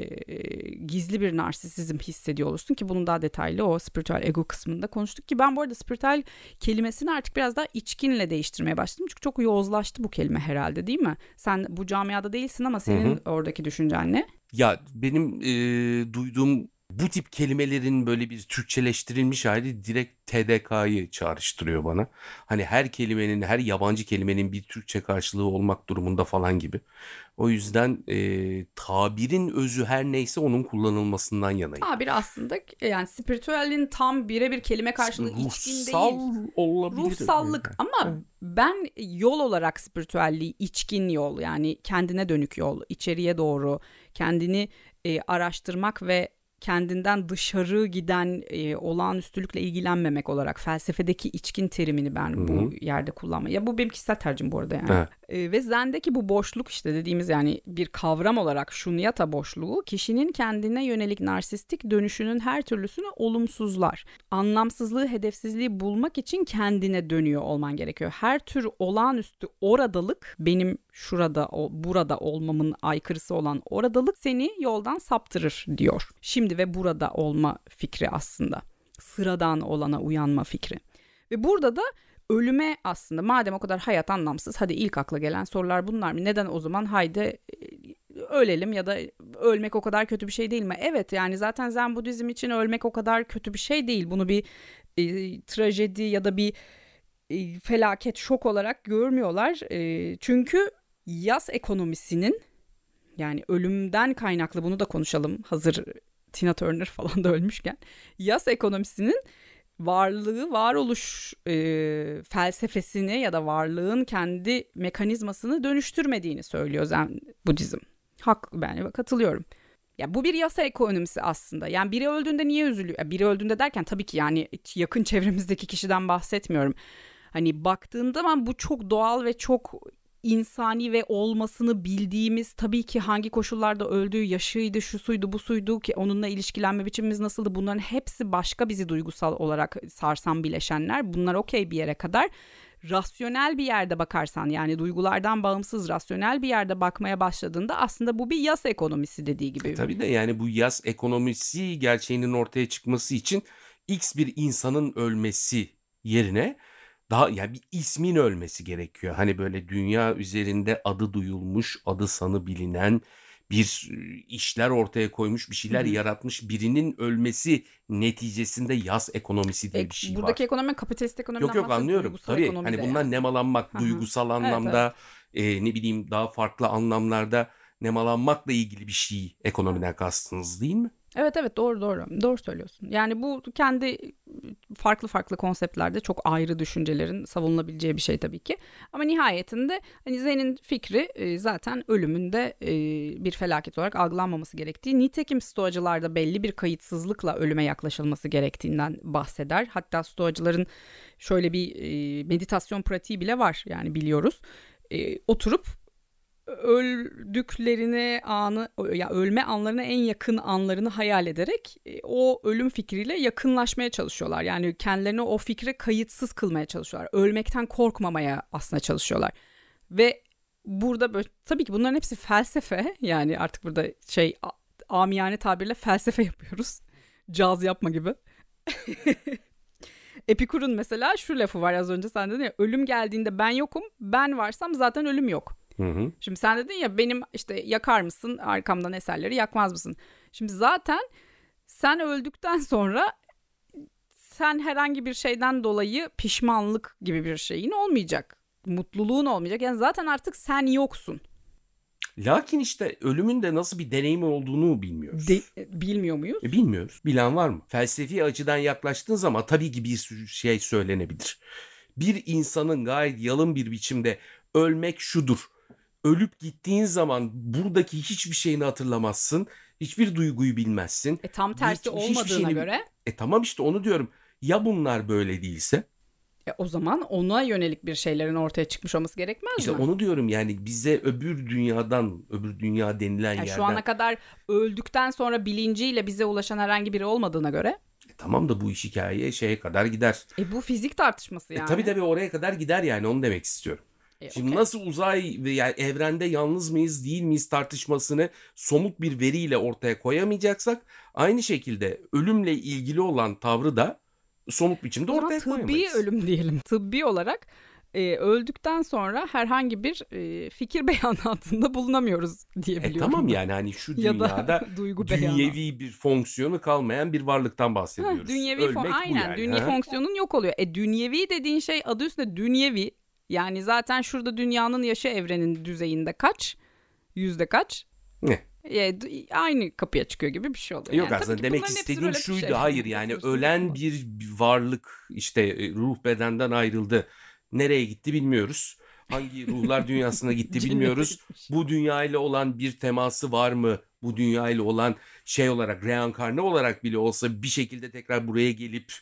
gizli bir narsisizm hissediyor olursun ki bunun daha detaylı o spiritüel ego kısmında konuştuk ki ben bu arada spiritüel kelimesini artık biraz daha içkinle değiştirmeye başladım. Çünkü çok yozlaştı bu kelime herhalde değil mi? Sen bu camiada değilsin ama senin hı hı. oradaki düşüncen ne? Ya benim e, duyduğum bu tip kelimelerin böyle bir Türkçeleştirilmiş hali direkt TDK'yı çağrıştırıyor bana. Hani her kelimenin, her yabancı kelimenin bir Türkçe karşılığı olmak durumunda falan gibi. O yüzden e, tabirin özü her neyse onun kullanılmasından yanayım. Tabir aslında yani spiritüelin tam birebir kelime karşılığı içkin değil. olabilir. Ruhsallık ama ben yol olarak spiritüelliği içkin yol yani kendine dönük yol, içeriye doğru kendini e, araştırmak ve kendinden dışarı giden e, olağanüstülükle ilgilenmemek olarak felsefedeki içkin terimini ben Hı-hı. bu yerde kullanma. Ya bu benim kişisel tercihim bu arada yani. Evet. E, ve zendeki bu boşluk işte dediğimiz yani bir kavram olarak şunyata boşluğu kişinin kendine yönelik narsistik dönüşünün her türlüsünü olumsuzlar. Anlamsızlığı, hedefsizliği bulmak için kendine dönüyor olman gerekiyor. Her tür olağanüstü oradalık benim şurada o burada olmamın aykırısı olan oradalık seni yoldan saptırır diyor. Şimdi ve burada olma fikri aslında. Sıradan olana uyanma fikri. Ve burada da ölüme aslında madem o kadar hayat anlamsız hadi ilk akla gelen sorular bunlar mı? Neden o zaman haydi e, ölelim ya da ölmek o kadar kötü bir şey değil mi? Evet yani zaten Zen Budizm için ölmek o kadar kötü bir şey değil. Bunu bir e, trajedi ya da bir e, felaket şok olarak görmüyorlar. E, çünkü yaz ekonomisinin yani ölümden kaynaklı bunu da konuşalım hazır Tina Turner falan da ölmüşken yaz ekonomisinin varlığı, varoluş e, felsefesini ya da varlığın kendi mekanizmasını dönüştürmediğini söylüyor Zen Budizm. Hak ben katılıyorum. Ya bu bir yasa ekonomisi aslında. Yani biri öldüğünde niye üzülüyor? biri öldüğünde derken tabii ki yani yakın çevremizdeki kişiden bahsetmiyorum. Hani baktığında zaman bu çok doğal ve çok insani ve olmasını bildiğimiz tabii ki hangi koşullarda öldüğü, yaşıydı, şu suydu, bu suydu ki onunla ilişkilenme biçimimiz nasıldı bunların hepsi başka bizi duygusal olarak sarsan bileşenler. Bunlar okey bir yere kadar rasyonel bir yerde bakarsan yani duygulardan bağımsız rasyonel bir yerde bakmaya başladığında aslında bu bir yas ekonomisi dediği gibi. E, tabii de yani bu yas ekonomisi gerçeğinin ortaya çıkması için X bir insanın ölmesi yerine daha yani bir ismin ölmesi gerekiyor. Hani böyle dünya üzerinde adı duyulmuş, adı sanı bilinen bir işler ortaya koymuş, bir şeyler Hı yaratmış birinin ölmesi neticesinde yas ekonomisi diye E, bir şey buradaki var. ekonomi kapitalist ekonomiden Yok yok anlıyorum. Tabii hani bundan yani. nemalanmak, Hı hı. duygusal Evet, anlamda e, ne bileyim daha farklı anlamlarda nemalanmakla ilgili bir şey ekonomiden kastınız değil mi? Evet evet doğru doğru doğru söylüyorsun. Yani bu kendi farklı farklı konseptlerde çok ayrı düşüncelerin savunulabileceği bir şey tabii ki. Ama nihayetinde hani Zen'in fikri e, zaten ölümünde e, bir felaket olarak algılanmaması gerektiği. Nitekim stoacılarda belli bir kayıtsızlıkla ölüme yaklaşılması gerektiğinden bahseder. Hatta stoacıların şöyle bir e, meditasyon pratiği bile var yani biliyoruz. Oturup öldüklerini anı ya ölme anlarına en yakın anlarını hayal ederek e, o ölüm fikriyle yakınlaşmaya çalışıyorlar. Yani kendilerini o fikre kayıtsız kılmaya çalışıyorlar. Ölmekten korkmamaya aslında çalışıyorlar. Ve burada böyle, tabii ki bunların hepsi felsefe. Yani artık burada şey amiyane tabirle felsefe yapıyoruz. Caz yapma gibi. Epikur'un mesela şu lafı var az önce sen dedin ya ölüm geldiğinde ben yokum ben varsam zaten ölüm yok. Hı hı. Şimdi sen dedin ya benim işte yakar mısın arkamdan eserleri yakmaz mısın? Şimdi zaten sen öldükten sonra sen herhangi bir şeyden dolayı pişmanlık gibi bir şeyin olmayacak. Mutluluğun olmayacak. Yani zaten artık sen yoksun. Lakin işte ölümün de nasıl bir deneyimi olduğunu bilmiyoruz. De- bilmiyor muyuz? E, bilmiyoruz. Bilen var mı? Felsefi açıdan yaklaştığın zaman tabii ki bir şey söylenebilir. Bir insanın gayet yalın bir biçimde ölmek şudur. Ölüp gittiğin zaman buradaki hiçbir şeyini hatırlamazsın. Hiçbir duyguyu bilmezsin. E tam tersi Hiç- olmadığına şeyini- göre E tamam işte onu diyorum. Ya bunlar böyle değilse? e, o zaman ona yönelik bir şeylerin ortaya çıkmış olması gerekmez İşte mi? onu diyorum yani bize öbür dünyadan, öbür dünya denilen Yani yerden. şu ana kadar öldükten sonra bilinciyle bize ulaşan herhangi biri olmadığına göre E tamam da bu iş hikaye şeye kadar gider. e, bu fizik tartışması yani. E tabii tabii oraya kadar gider yani onu demek istiyorum. E, Şimdi okey. nasıl uzay ve yani evrende yalnız mıyız değil miyiz tartışmasını somut bir veriyle ortaya koyamayacaksak aynı şekilde ölümle ilgili olan tavrı da somut biçimde ortaya tıbbi koyamayız. ölüm diyelim. Tıbbi olarak e, öldükten sonra herhangi bir e, fikir beyanatında bulunamıyoruz diye E tamam yani hani şu Ya da dünyada duygu beyanatı. dünyevi bir fonksiyonu kalmayan bir varlıktan Ha, bahsediyoruz. dünyevi Ölmek fon aynen yani. dünyevi ha? fonksiyonun yok oluyor. E dünyevi dediğin şey adı üstünde dünyevi. Yani zaten şurada dünyanın yaşı evrenin düzeyinde kaç? Yüzde kaç? Ne? E, aynı kapıya çıkıyor gibi bir şey oluyor. Yok Yani aslında demek istediğim şuydu. şeyler. Hayır yani ölen bir varlık işte e, ruh bedenden ayrıldı. Nereye gitti bilmiyoruz. Hangi ruhlar dünyasına gitti bilmiyoruz. Bu dünya ile olan bir teması var mı? Bu dünya ile olan şey olarak reenkarne olarak bile olsa bir şekilde tekrar buraya gelip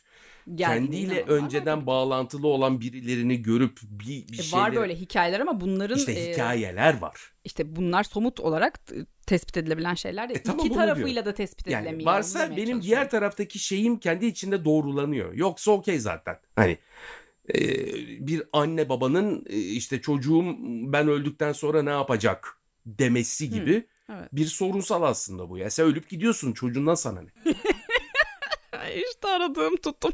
Kendiyle var önceden bağlantılı olan birilerini görüp bir, bir E, şeyleri... var böyle hikayeler ama bunların işte e, hikayeler var. işte bunlar somut olarak tespit edilebilen şeyler. E, tamam, İki tarafıyla da tespit Yani edilemiyor. varsa benim diğer taraftaki şeyim kendi içinde doğrulanıyor. Yoksa okey zaten. Hani e, bir anne babanın e, işte çocuğum ben öldükten sonra ne yapacak demesi gibi evet. bir sorunsal aslında bu ya. Sen ölüp gidiyorsun çocuğundan sana ne? işte aradığım tuttum.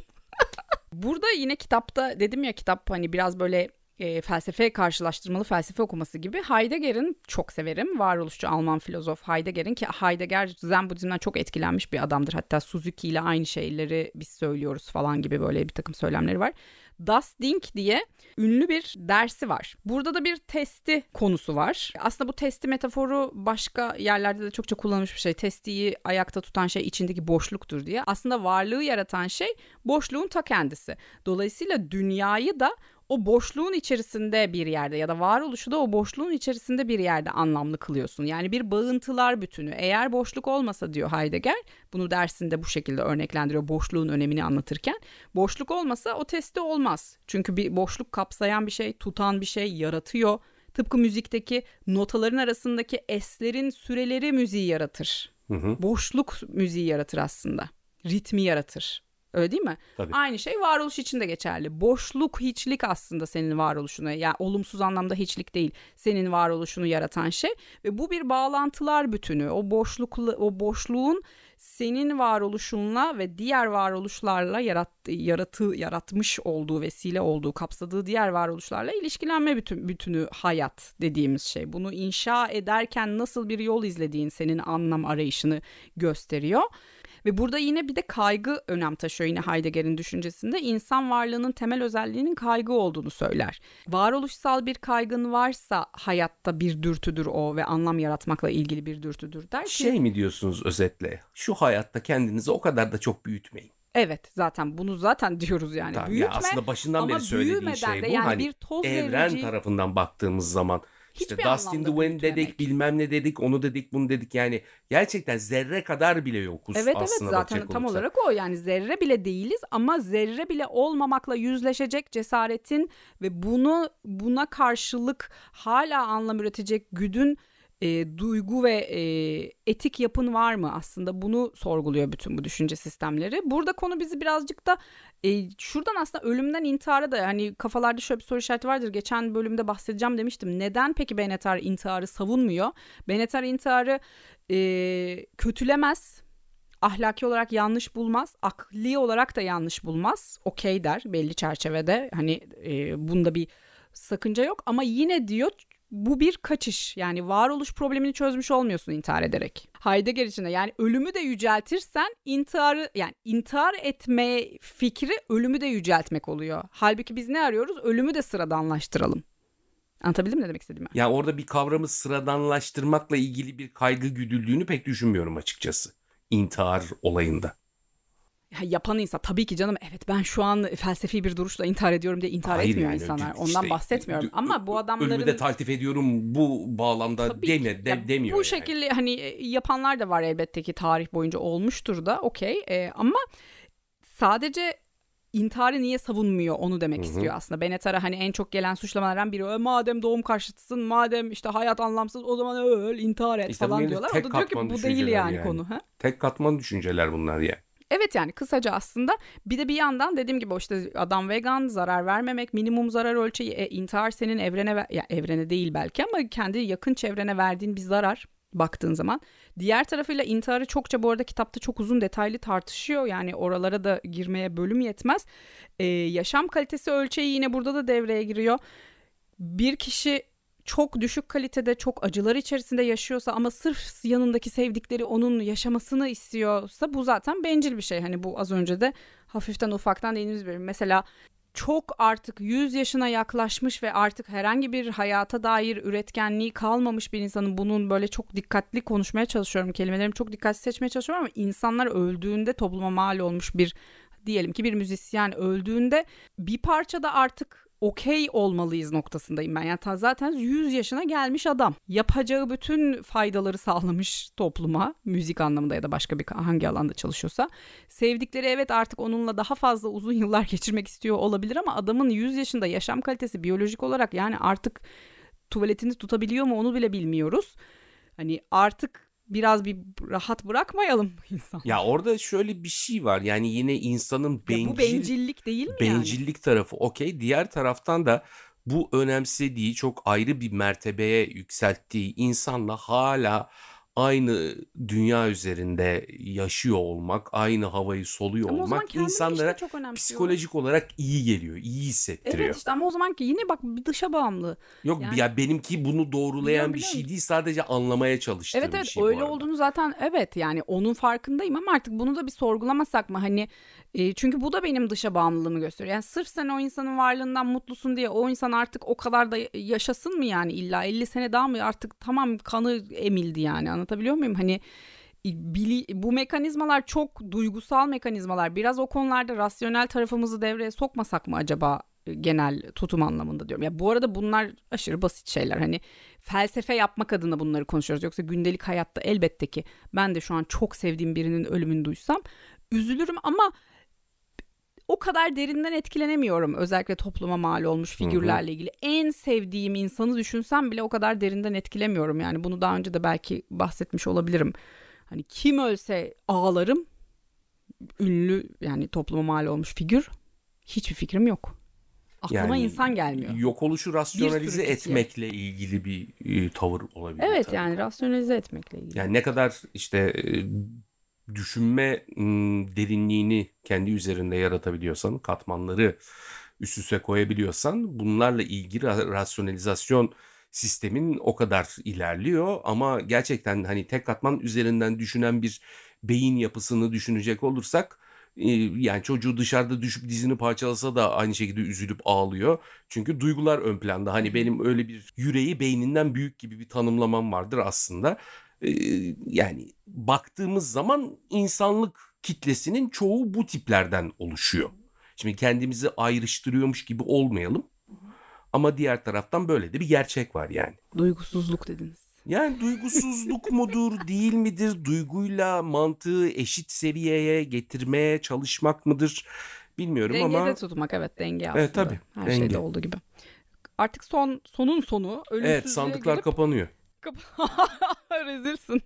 Burada yine kitapta dedim ya kitap hani biraz böyle e, felsefe karşılaştırmalı felsefe okuması gibi Heidegger'in çok severim. Varoluşçu Alman filozof Heidegger'in ki Heidegger Zen Budizm'den çok etkilenmiş bir adamdır. Hatta Suzuki ile aynı şeyleri biz söylüyoruz falan gibi böyle bir takım söylemleri var. Das Ding diye ünlü bir dersi var. Burada da bir testi konusu var. Aslında bu testi metaforu başka yerlerde de çokça kullanılmış bir şey. Testiyi ayakta tutan şey içindeki boşluktur diye. Aslında varlığı yaratan şey boşluğun ta kendisi. Dolayısıyla dünyayı da o boşluğun içerisinde bir yerde ya da varoluşu da o boşluğun içerisinde bir yerde anlamlı kılıyorsun. Yani bir bağıntılar bütünü. Eğer boşluk olmasa diyor Heidegger, bunu dersinde bu şekilde örneklendiriyor boşluğun önemini anlatırken. Boşluk olmasa o testi olmaz. Çünkü bir boşluk kapsayan bir şey, tutan bir şey yaratıyor. Tıpkı müzikteki notaların arasındaki eslerin süreleri müziği yaratır. Hı hı. Boşluk müziği yaratır aslında. Ritmi yaratır. Öyle değil mi? Tabii. Aynı şey varoluş için de geçerli. Boşluk, hiçlik aslında senin varoluşunu, yani olumsuz anlamda hiçlik değil, senin varoluşunu yaratan şey ve bu bir bağlantılar bütünü. O boşluklu o boşluğun senin varoluşunla ve diğer varoluşlarla yarat, yaratı, yaratmış olduğu vesile olduğu kapsadığı diğer varoluşlarla ilişkilenme bütün, bütünü hayat dediğimiz şey. Bunu inşa ederken nasıl bir yol izlediğin senin anlam arayışını gösteriyor. Ve burada yine bir de kaygı önem taşıyor yine Heidegger'in düşüncesinde. insan varlığının temel özelliğinin kaygı olduğunu söyler. Varoluşsal bir kaygın varsa hayatta bir dürtüdür o ve anlam yaratmakla ilgili bir dürtüdür der ki. Şey mi diyorsunuz özetle? Şu hayatta kendinizi o kadar da çok büyütmeyin. Evet zaten bunu zaten diyoruz yani. Tamam, Büyütme ya aslında başından beri söylediğin şey de bu. yani hani bir toz evren zerreci- tarafından baktığımız zaman Hiçbir Dust in the Wind dedik, bilmem ne dedik, onu dedik, bunu dedik. Yani gerçekten zerre kadar bile yokuz Evet evet aslında zaten tam olarak o. Yani zerre bile değiliz ama zerre bile olmamakla yüzleşecek cesaretin ve bunu buna karşılık hala anlam üretecek güdün e, duygu ve e, etik yapın var mı aslında bunu sorguluyor bütün bu düşünce sistemleri. Burada konu bizi birazcık da e, şuradan aslında ölümden intihara da hani kafalarda şöyle bir soru işareti vardır. Geçen bölümde bahsedeceğim demiştim. Neden peki Benetar intiharı savunmuyor? Benetar intiharı e, kötülemez ahlaki olarak yanlış bulmaz, akli olarak da yanlış bulmaz. Okey der belli çerçevede. Hani e, bunda bir sakınca yok ama yine diyor bu bir kaçış. Yani varoluş problemini çözmüş olmuyorsun intihar ederek. Heidegger için de yani ölümü de yüceltirsen intiharı yani intihar etme fikri ölümü de yüceltmek oluyor. Halbuki biz ne arıyoruz? Ölümü de sıradanlaştıralım. Anlatabildim ne demek istediğimi? Ya orada bir kavramı sıradanlaştırmakla ilgili bir kaygı güdüldüğünü pek düşünmüyorum açıkçası. İntihar olayında. Ya yapan insan tabii ki canım evet ben şu an felsefi bir duruşla intihar ediyorum diye intihar Hayır etmiyor yani, insanlar. işte, Ondan bahsetmiyorum. Ama bu adamların Ölümü de taltif ediyorum bu bağlamda Tabii deme, de, Ya demiyor Bu yani. şekilde hani e, yapanlar da var elbette ki tarih boyunca olmuştur da okey E, ama sadece intiharı niye savunmuyor onu demek Hı hı. istiyor aslında. Bennett'e hani en çok gelen suçlamalardan biri "E, madem doğum karşıtısın madem işte hayat anlamsız o zaman öl intihar et İşte falan diyorlar. O da diyor ki bu değil yani, yani. konu. Ha? Tek katman düşünceler bunlar ya. Evet yani kısaca aslında bir de bir yandan dediğim gibi işte adam vegan zarar vermemek minimum zarar ölçeği e, intihar senin evrene ya evrene değil belki ama kendi yakın çevrene verdiğin bir zarar baktığın zaman. Diğer tarafıyla intiharı çokça bu arada kitapta çok uzun detaylı tartışıyor. Yani oralara da girmeye bölüm yetmez. Ee, yaşam kalitesi ölçeği yine burada da devreye giriyor. Bir kişi çok düşük kalitede, çok acılar içerisinde yaşıyorsa ama sırf yanındaki sevdikleri onun yaşamasını istiyorsa bu zaten bencil bir şey. Hani bu az önce de hafiften ufaktan değindiğimiz bir mesela çok artık 100 yaşına yaklaşmış ve artık herhangi bir hayata dair üretkenliği kalmamış bir insanın bunun böyle çok dikkatli konuşmaya çalışıyorum. Kelimelerimi çok dikkatli seçmeye çalışıyorum ama insanlar öldüğünde topluma mal olmuş bir diyelim ki bir müzisyen öldüğünde bir parçada artık okey olmalıyız noktasındayım ben. Yani zaten 100 yaşına gelmiş adam. Yapacağı bütün faydaları sağlamış topluma, müzik anlamında ya da başka bir hangi alanda çalışıyorsa. Sevdikleri evet artık onunla daha fazla uzun yıllar geçirmek istiyor olabilir ama adamın 100 yaşında yaşam kalitesi biyolojik olarak yani artık tuvaletini tutabiliyor mu onu bile bilmiyoruz. Hani artık biraz bir rahat bırakmayalım insan. Ya orada şöyle bir şey var. Yani yine insanın Ya bencil bu bencillik değil mi yani? bencillik tarafı okey. Diğer taraftan da bu önemsediği çok ayrı bir mertebeye yükselttiği insanla hala aynı dünya üzerinde yaşıyor olmak, aynı havayı soluyor Ama olmak insanlara çok psikolojik olarak iyi geliyor, iyi hissettiriyor. Evet işte ama o zaman ki yine bak bir dışa bağımlı. Yok yani- ya benimki bunu doğrulayan bir şey değil sadece anlamaya çalıştığım Evet bir evet şey bu öyle olduğunu zaten evet yani onun farkındayım ama artık bunu da bir sorgulamasak mı hani e, çünkü bu da benim dışa bağımlılığımı gösteriyor. Yani sırf sen o insanın varlığından mutlusun diye o insan artık o kadar da yaşasın mı yani illa 50 sene daha mı artık tamam kanı emildi yani anlatabiliyor muyum? Hani bili, bu mekanizmalar çok duygusal mekanizmalar. Biraz o konularda rasyonel tarafımızı devreye sokmasak mı acaba e, genel tutum anlamında diyorum. Ya bu arada bunlar aşırı basit şeyler. Hani felsefe yapmak adına bunları konuşuyoruz. Yoksa gündelik hayatta elbette ki ben de şu an çok sevdiğim birinin ölümünü duysam üzülürüm ama o kadar derinden etkilenemiyorum özellikle topluma mal olmuş figürlerle ilgili. En sevdiğim insanı düşünsem bile o kadar derinden etkilemiyorum yani bunu daha önce de belki bahsetmiş olabilirim. Hani kim ölse ağlarım. Ünlü yani topluma mal olmuş figür hiçbir fikrim yok. Aklıma Yani insan gelmiyor. Yok oluşu rasyonalize etmekle ilgili bir e, tavır olabilir. Evet tabii. yani rasyonalize etmekle ilgili. Yani ne kadar işte e, düşünme derinliğini kendi üzerinde yaratabiliyorsan, katmanları üst üste koyabiliyorsan bunlarla ilgili ra- rasyonalizasyon sistemin o kadar ilerliyor ama gerçekten hani tek katman üzerinden düşünen bir beyin yapısını düşünecek olursak yani çocuğu dışarıda düşüp dizini parçalasa da aynı şekilde üzülüp ağlıyor. Çünkü duygular ön planda. Hani benim öyle bir yüreği beyninden büyük gibi bir tanımlamam vardır aslında. Yani baktığımız zaman insanlık kitlesinin çoğu bu tiplerden oluşuyor. Şimdi kendimizi ayrıştırıyormuş gibi olmayalım. Ama diğer taraftan böyle de bir gerçek var yani. Duygusuzluk dediniz. Yani duygusuzluk mudur, değil midir? Duyguyla mantığı eşit seviyeye getirmeye çalışmak mıdır? Bilmiyorum Dengede ama tutmak evet denge aslında. Evet, tabii, Her denge. şeyde olduğu gibi. Artık son sonun sonu ölümsüzlüğe evet sandıklar gelip kapanıyor. Rezilsin.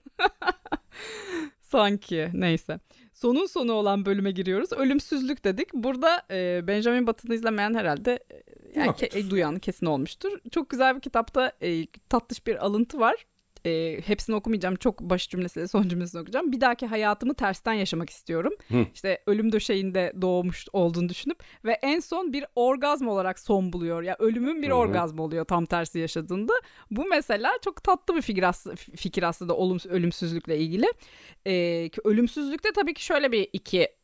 Sanki neyse. Sonun sonu olan bölüme giriyoruz. Ölümsüzlük dedik. Burada e, Benjamin Button'ı izlemeyen herhalde e, yani ke- duyan kesin olmuştur. Çok güzel bir kitapta e, tatlış bir alıntı var. E, hepsini okumayacağım. Çok baş cümlesiyle son cümlesini okuyacağım. Bir dahaki hayatımı tersten yaşamak istiyorum. Hı. İşte ölüm döşeğinde doğmuş olduğunu düşünüp ve en son bir orgazm olarak son buluyor. Ya ölümün bir Hı orgazm oluyor tam tersi yaşadığında. Bu mesela çok tatlı bir fikir, aslında, fikir aslında olum, ölümsüzlükle ilgili. Ki ölümsüzlükte tabii ki şöyle bir iki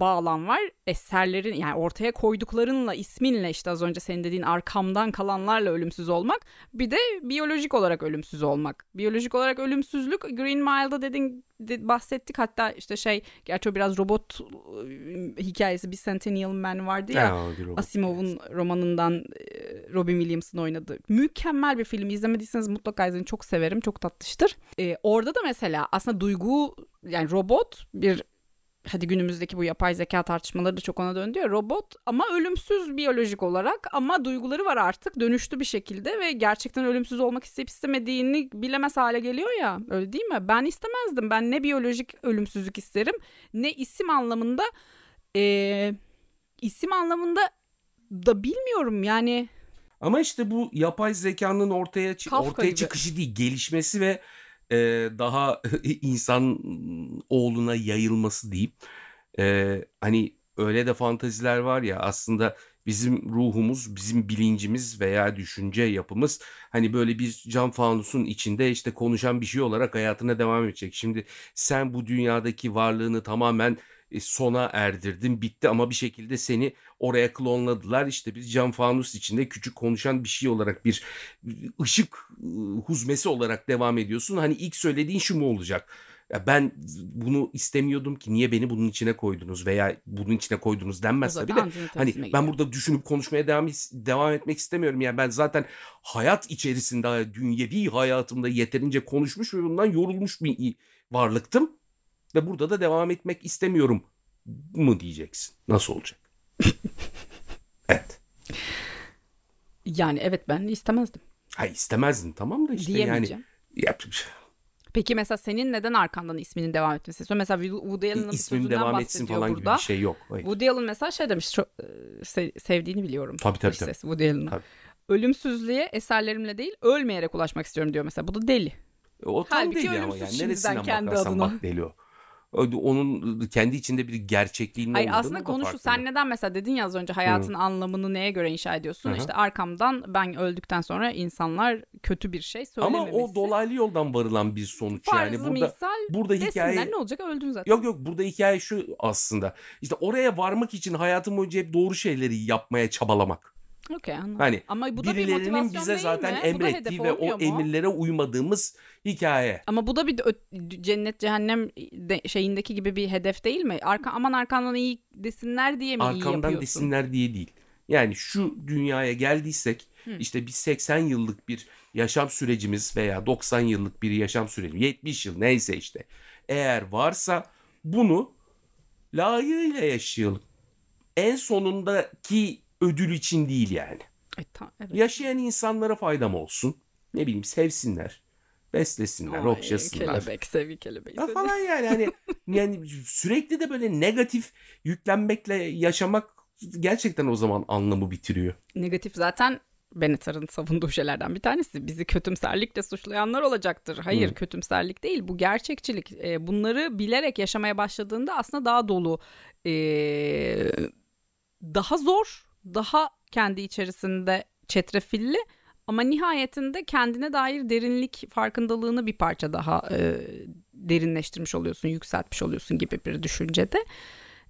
bağlam var. Eserlerin yani ortaya koyduklarınla isminle işte az önce senin dediğin arkamdan kalanlarla ölümsüz olmak. Bir de biyolojik olarak ölümsüz olmak. Biyolojik olarak ölümsüzlük Green Mile'da dedin de- bahsettik hatta işte şey gerçi o biraz robot e, hikayesi bir Centennial Man vardı ya. Ha. Asimov'un romanından Robin Williams'ın oynadığı. Mükemmel bir film. İzlemediyseniz mutlaka izleyin. Çok severim. Çok tatlıştır. E, orada da mesela aslında duygu yani robot bir hadi günümüzdeki bu yapay zeka tartışmaları da çok ona döndü ya robot ama ölümsüz biyolojik olarak ama duyguları var artık dönüştü bir şekilde ve gerçekten ölümsüz olmak isteyip istemediğini bilemez hale geliyor ya öyle değil mi? Ben istemezdim ben ne biyolojik ölümsüzlük isterim ne isim anlamında e, isim anlamında da bilmiyorum yani Ama işte bu yapay zekanın ortaya Kafka ortaya gibi. çıkışı değil, gelişmesi ve e, daha insan oğluna yayılması deyip e, hani öyle de fantaziler var ya aslında bizim ruhumuz, bizim bilincimiz veya düşünce yapımız hani böyle bir cam fanusun içinde işte konuşan bir şey olarak hayatına devam edecek. Şimdi sen bu dünyadaki varlığını tamamen sona erdirdin, bitti ama bir şekilde seni oraya klonladılar. İşte biz cam fanus içinde küçük konuşan bir şey olarak bir ışık ıı, huzmesi olarak devam ediyorsun. Hani ilk söylediğin şu mu olacak? Ya ben bunu istemiyordum ki niye beni bunun içine koydunuz veya bunun içine koydunuz denmez tabii de. Hani ben burada düşünüp konuşmaya devam devam etmek istemiyorum. Yani ben zaten hayat içerisinde dünyevi hayatımda yeterince konuşmuş ve bundan yorulmuş bir varlıktım. Ve burada da devam etmek istemiyorum mu diyeceksin. Nasıl olacak? evet. Yani evet ben istemezdim Ha istemezdin tamam da işte yani diyemeyeceğim. yap, Peki mesela senin neden arkandan isminin devam etmesi? Mesela Woody Allen'ın sözünden devam etsin falan gibi burada. bir şey yok. Hayır. Woody Allen mesela şey demiş çok e, se- sevdiğini biliyorum. Tabii, tabii, tabii. Woody Allen'ı. Ölümsüzlüğe eserlerimle değil ölmeyerek ulaşmak istiyorum diyor mesela. Bu da deli. O tam Halbuki deli ama yani neresinden kendi bakarsan adına. bak deli o. Onun kendi içinde bir gerçekliğinin Hayır aslında da konu şu sen neden mesela dedin ya az önce hayatın anlamını neye göre inşa ediyorsun? Hı hı. İşte arkamdan ben öldükten sonra insanlar kötü bir şey Ama söylememesi. o dolaylı yoldan varılan bir sonuç Farzı yani burada misal burada hikaye ne olacak öldün zaten. Yok yok burada hikaye şu aslında. İşte oraya varmak için hayatım boyunca hep doğru şeyleri yapmaya çabalamak. Okey anladım. Hani Ama bu da bir birilerinin motivasyon bize değil zaten mi? Bu da emrettiği hedef ve olmuyor o mu? emirlere uymadığımız hikaye. Ama bu da bir ö- cennet cehennem de- şeyindeki gibi bir hedef değil mi? Arka, aman arkamdan iyi desinler diye mi iyi Arkamdan yapıyorsun? desinler diye değil. Yani şu dünyaya geldiysek işte bir 80 yıllık bir yaşam sürecimiz veya 90 yıllık bir yaşam süreci 70 yıl neyse işte eğer varsa bunu layığıyla yaşayalım. en sonundaki ödül için değil yani. E, ta- evet. Yaşayan insanlara faydam olsun. Ne bileyim sevsinler, beslesinler, Ay, okşasınlar. Kelebek, sevi kelebeği. Ya falan yani hani yani sürekli de böyle negatif yüklenmekle yaşamak gerçekten o zaman anlamı bitiriyor. Negatif zaten Bennett'ın savunduğu şeylerden bir tanesi. Bizi kötümserlikle suçlayanlar olacaktır. Hayır Hı. kötümserlik değil bu gerçekçilik. E, bunları bilerek yaşamaya başladığında aslında daha dolu, e, daha zor, daha kendi içerisinde çetrefilli ama nihayetinde kendine dair derinlik farkındalığını bir parça daha e, derinleştirmiş oluyorsun, yükseltmiş oluyorsun gibi bir düşüncede.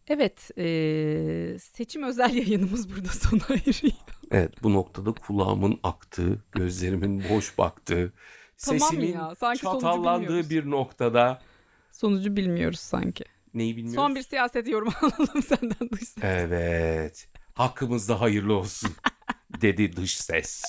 Evet, e, seçim özel yayınımız burada sona eriyor. Evet bu noktada kulağımın aktığı, gözlerimin boş baktığı, Tamam sesimin ya, sanki çatallandığı bir noktada Sonucu bilmiyoruz sanki. neyi bilmiyoruz? Son bir siyaset yorumu alalım senden dış ses. Evet. Hakkımızda hayırlı olsun dedi dış ses.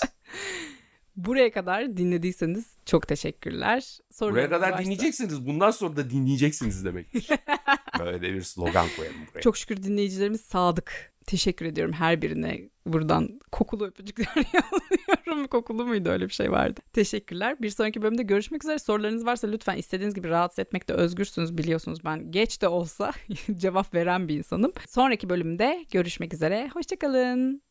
Buraya kadar dinlediyseniz çok teşekkürler. Buraya kadar varsa- dinleyeceksiniz. Bundan sonra da dinleyeceksiniz demektir. Böyle bir slogan koyalım buraya. Çok şükür dinleyicilerimiz sadık. Teşekkür ediyorum her birine. Buradan kokulu öpücükler yolluyorum. Kokulu muydu öyle bir şey vardı. Teşekkürler. Bir sonraki bölümde görüşmek üzere. Sorularınız varsa lütfen istediğiniz gibi rahatsız etmekte özgürsünüz biliyorsunuz. Ben geç de olsa cevap veren bir insanım. Sonraki bölümde görüşmek üzere. Hoşçakalın.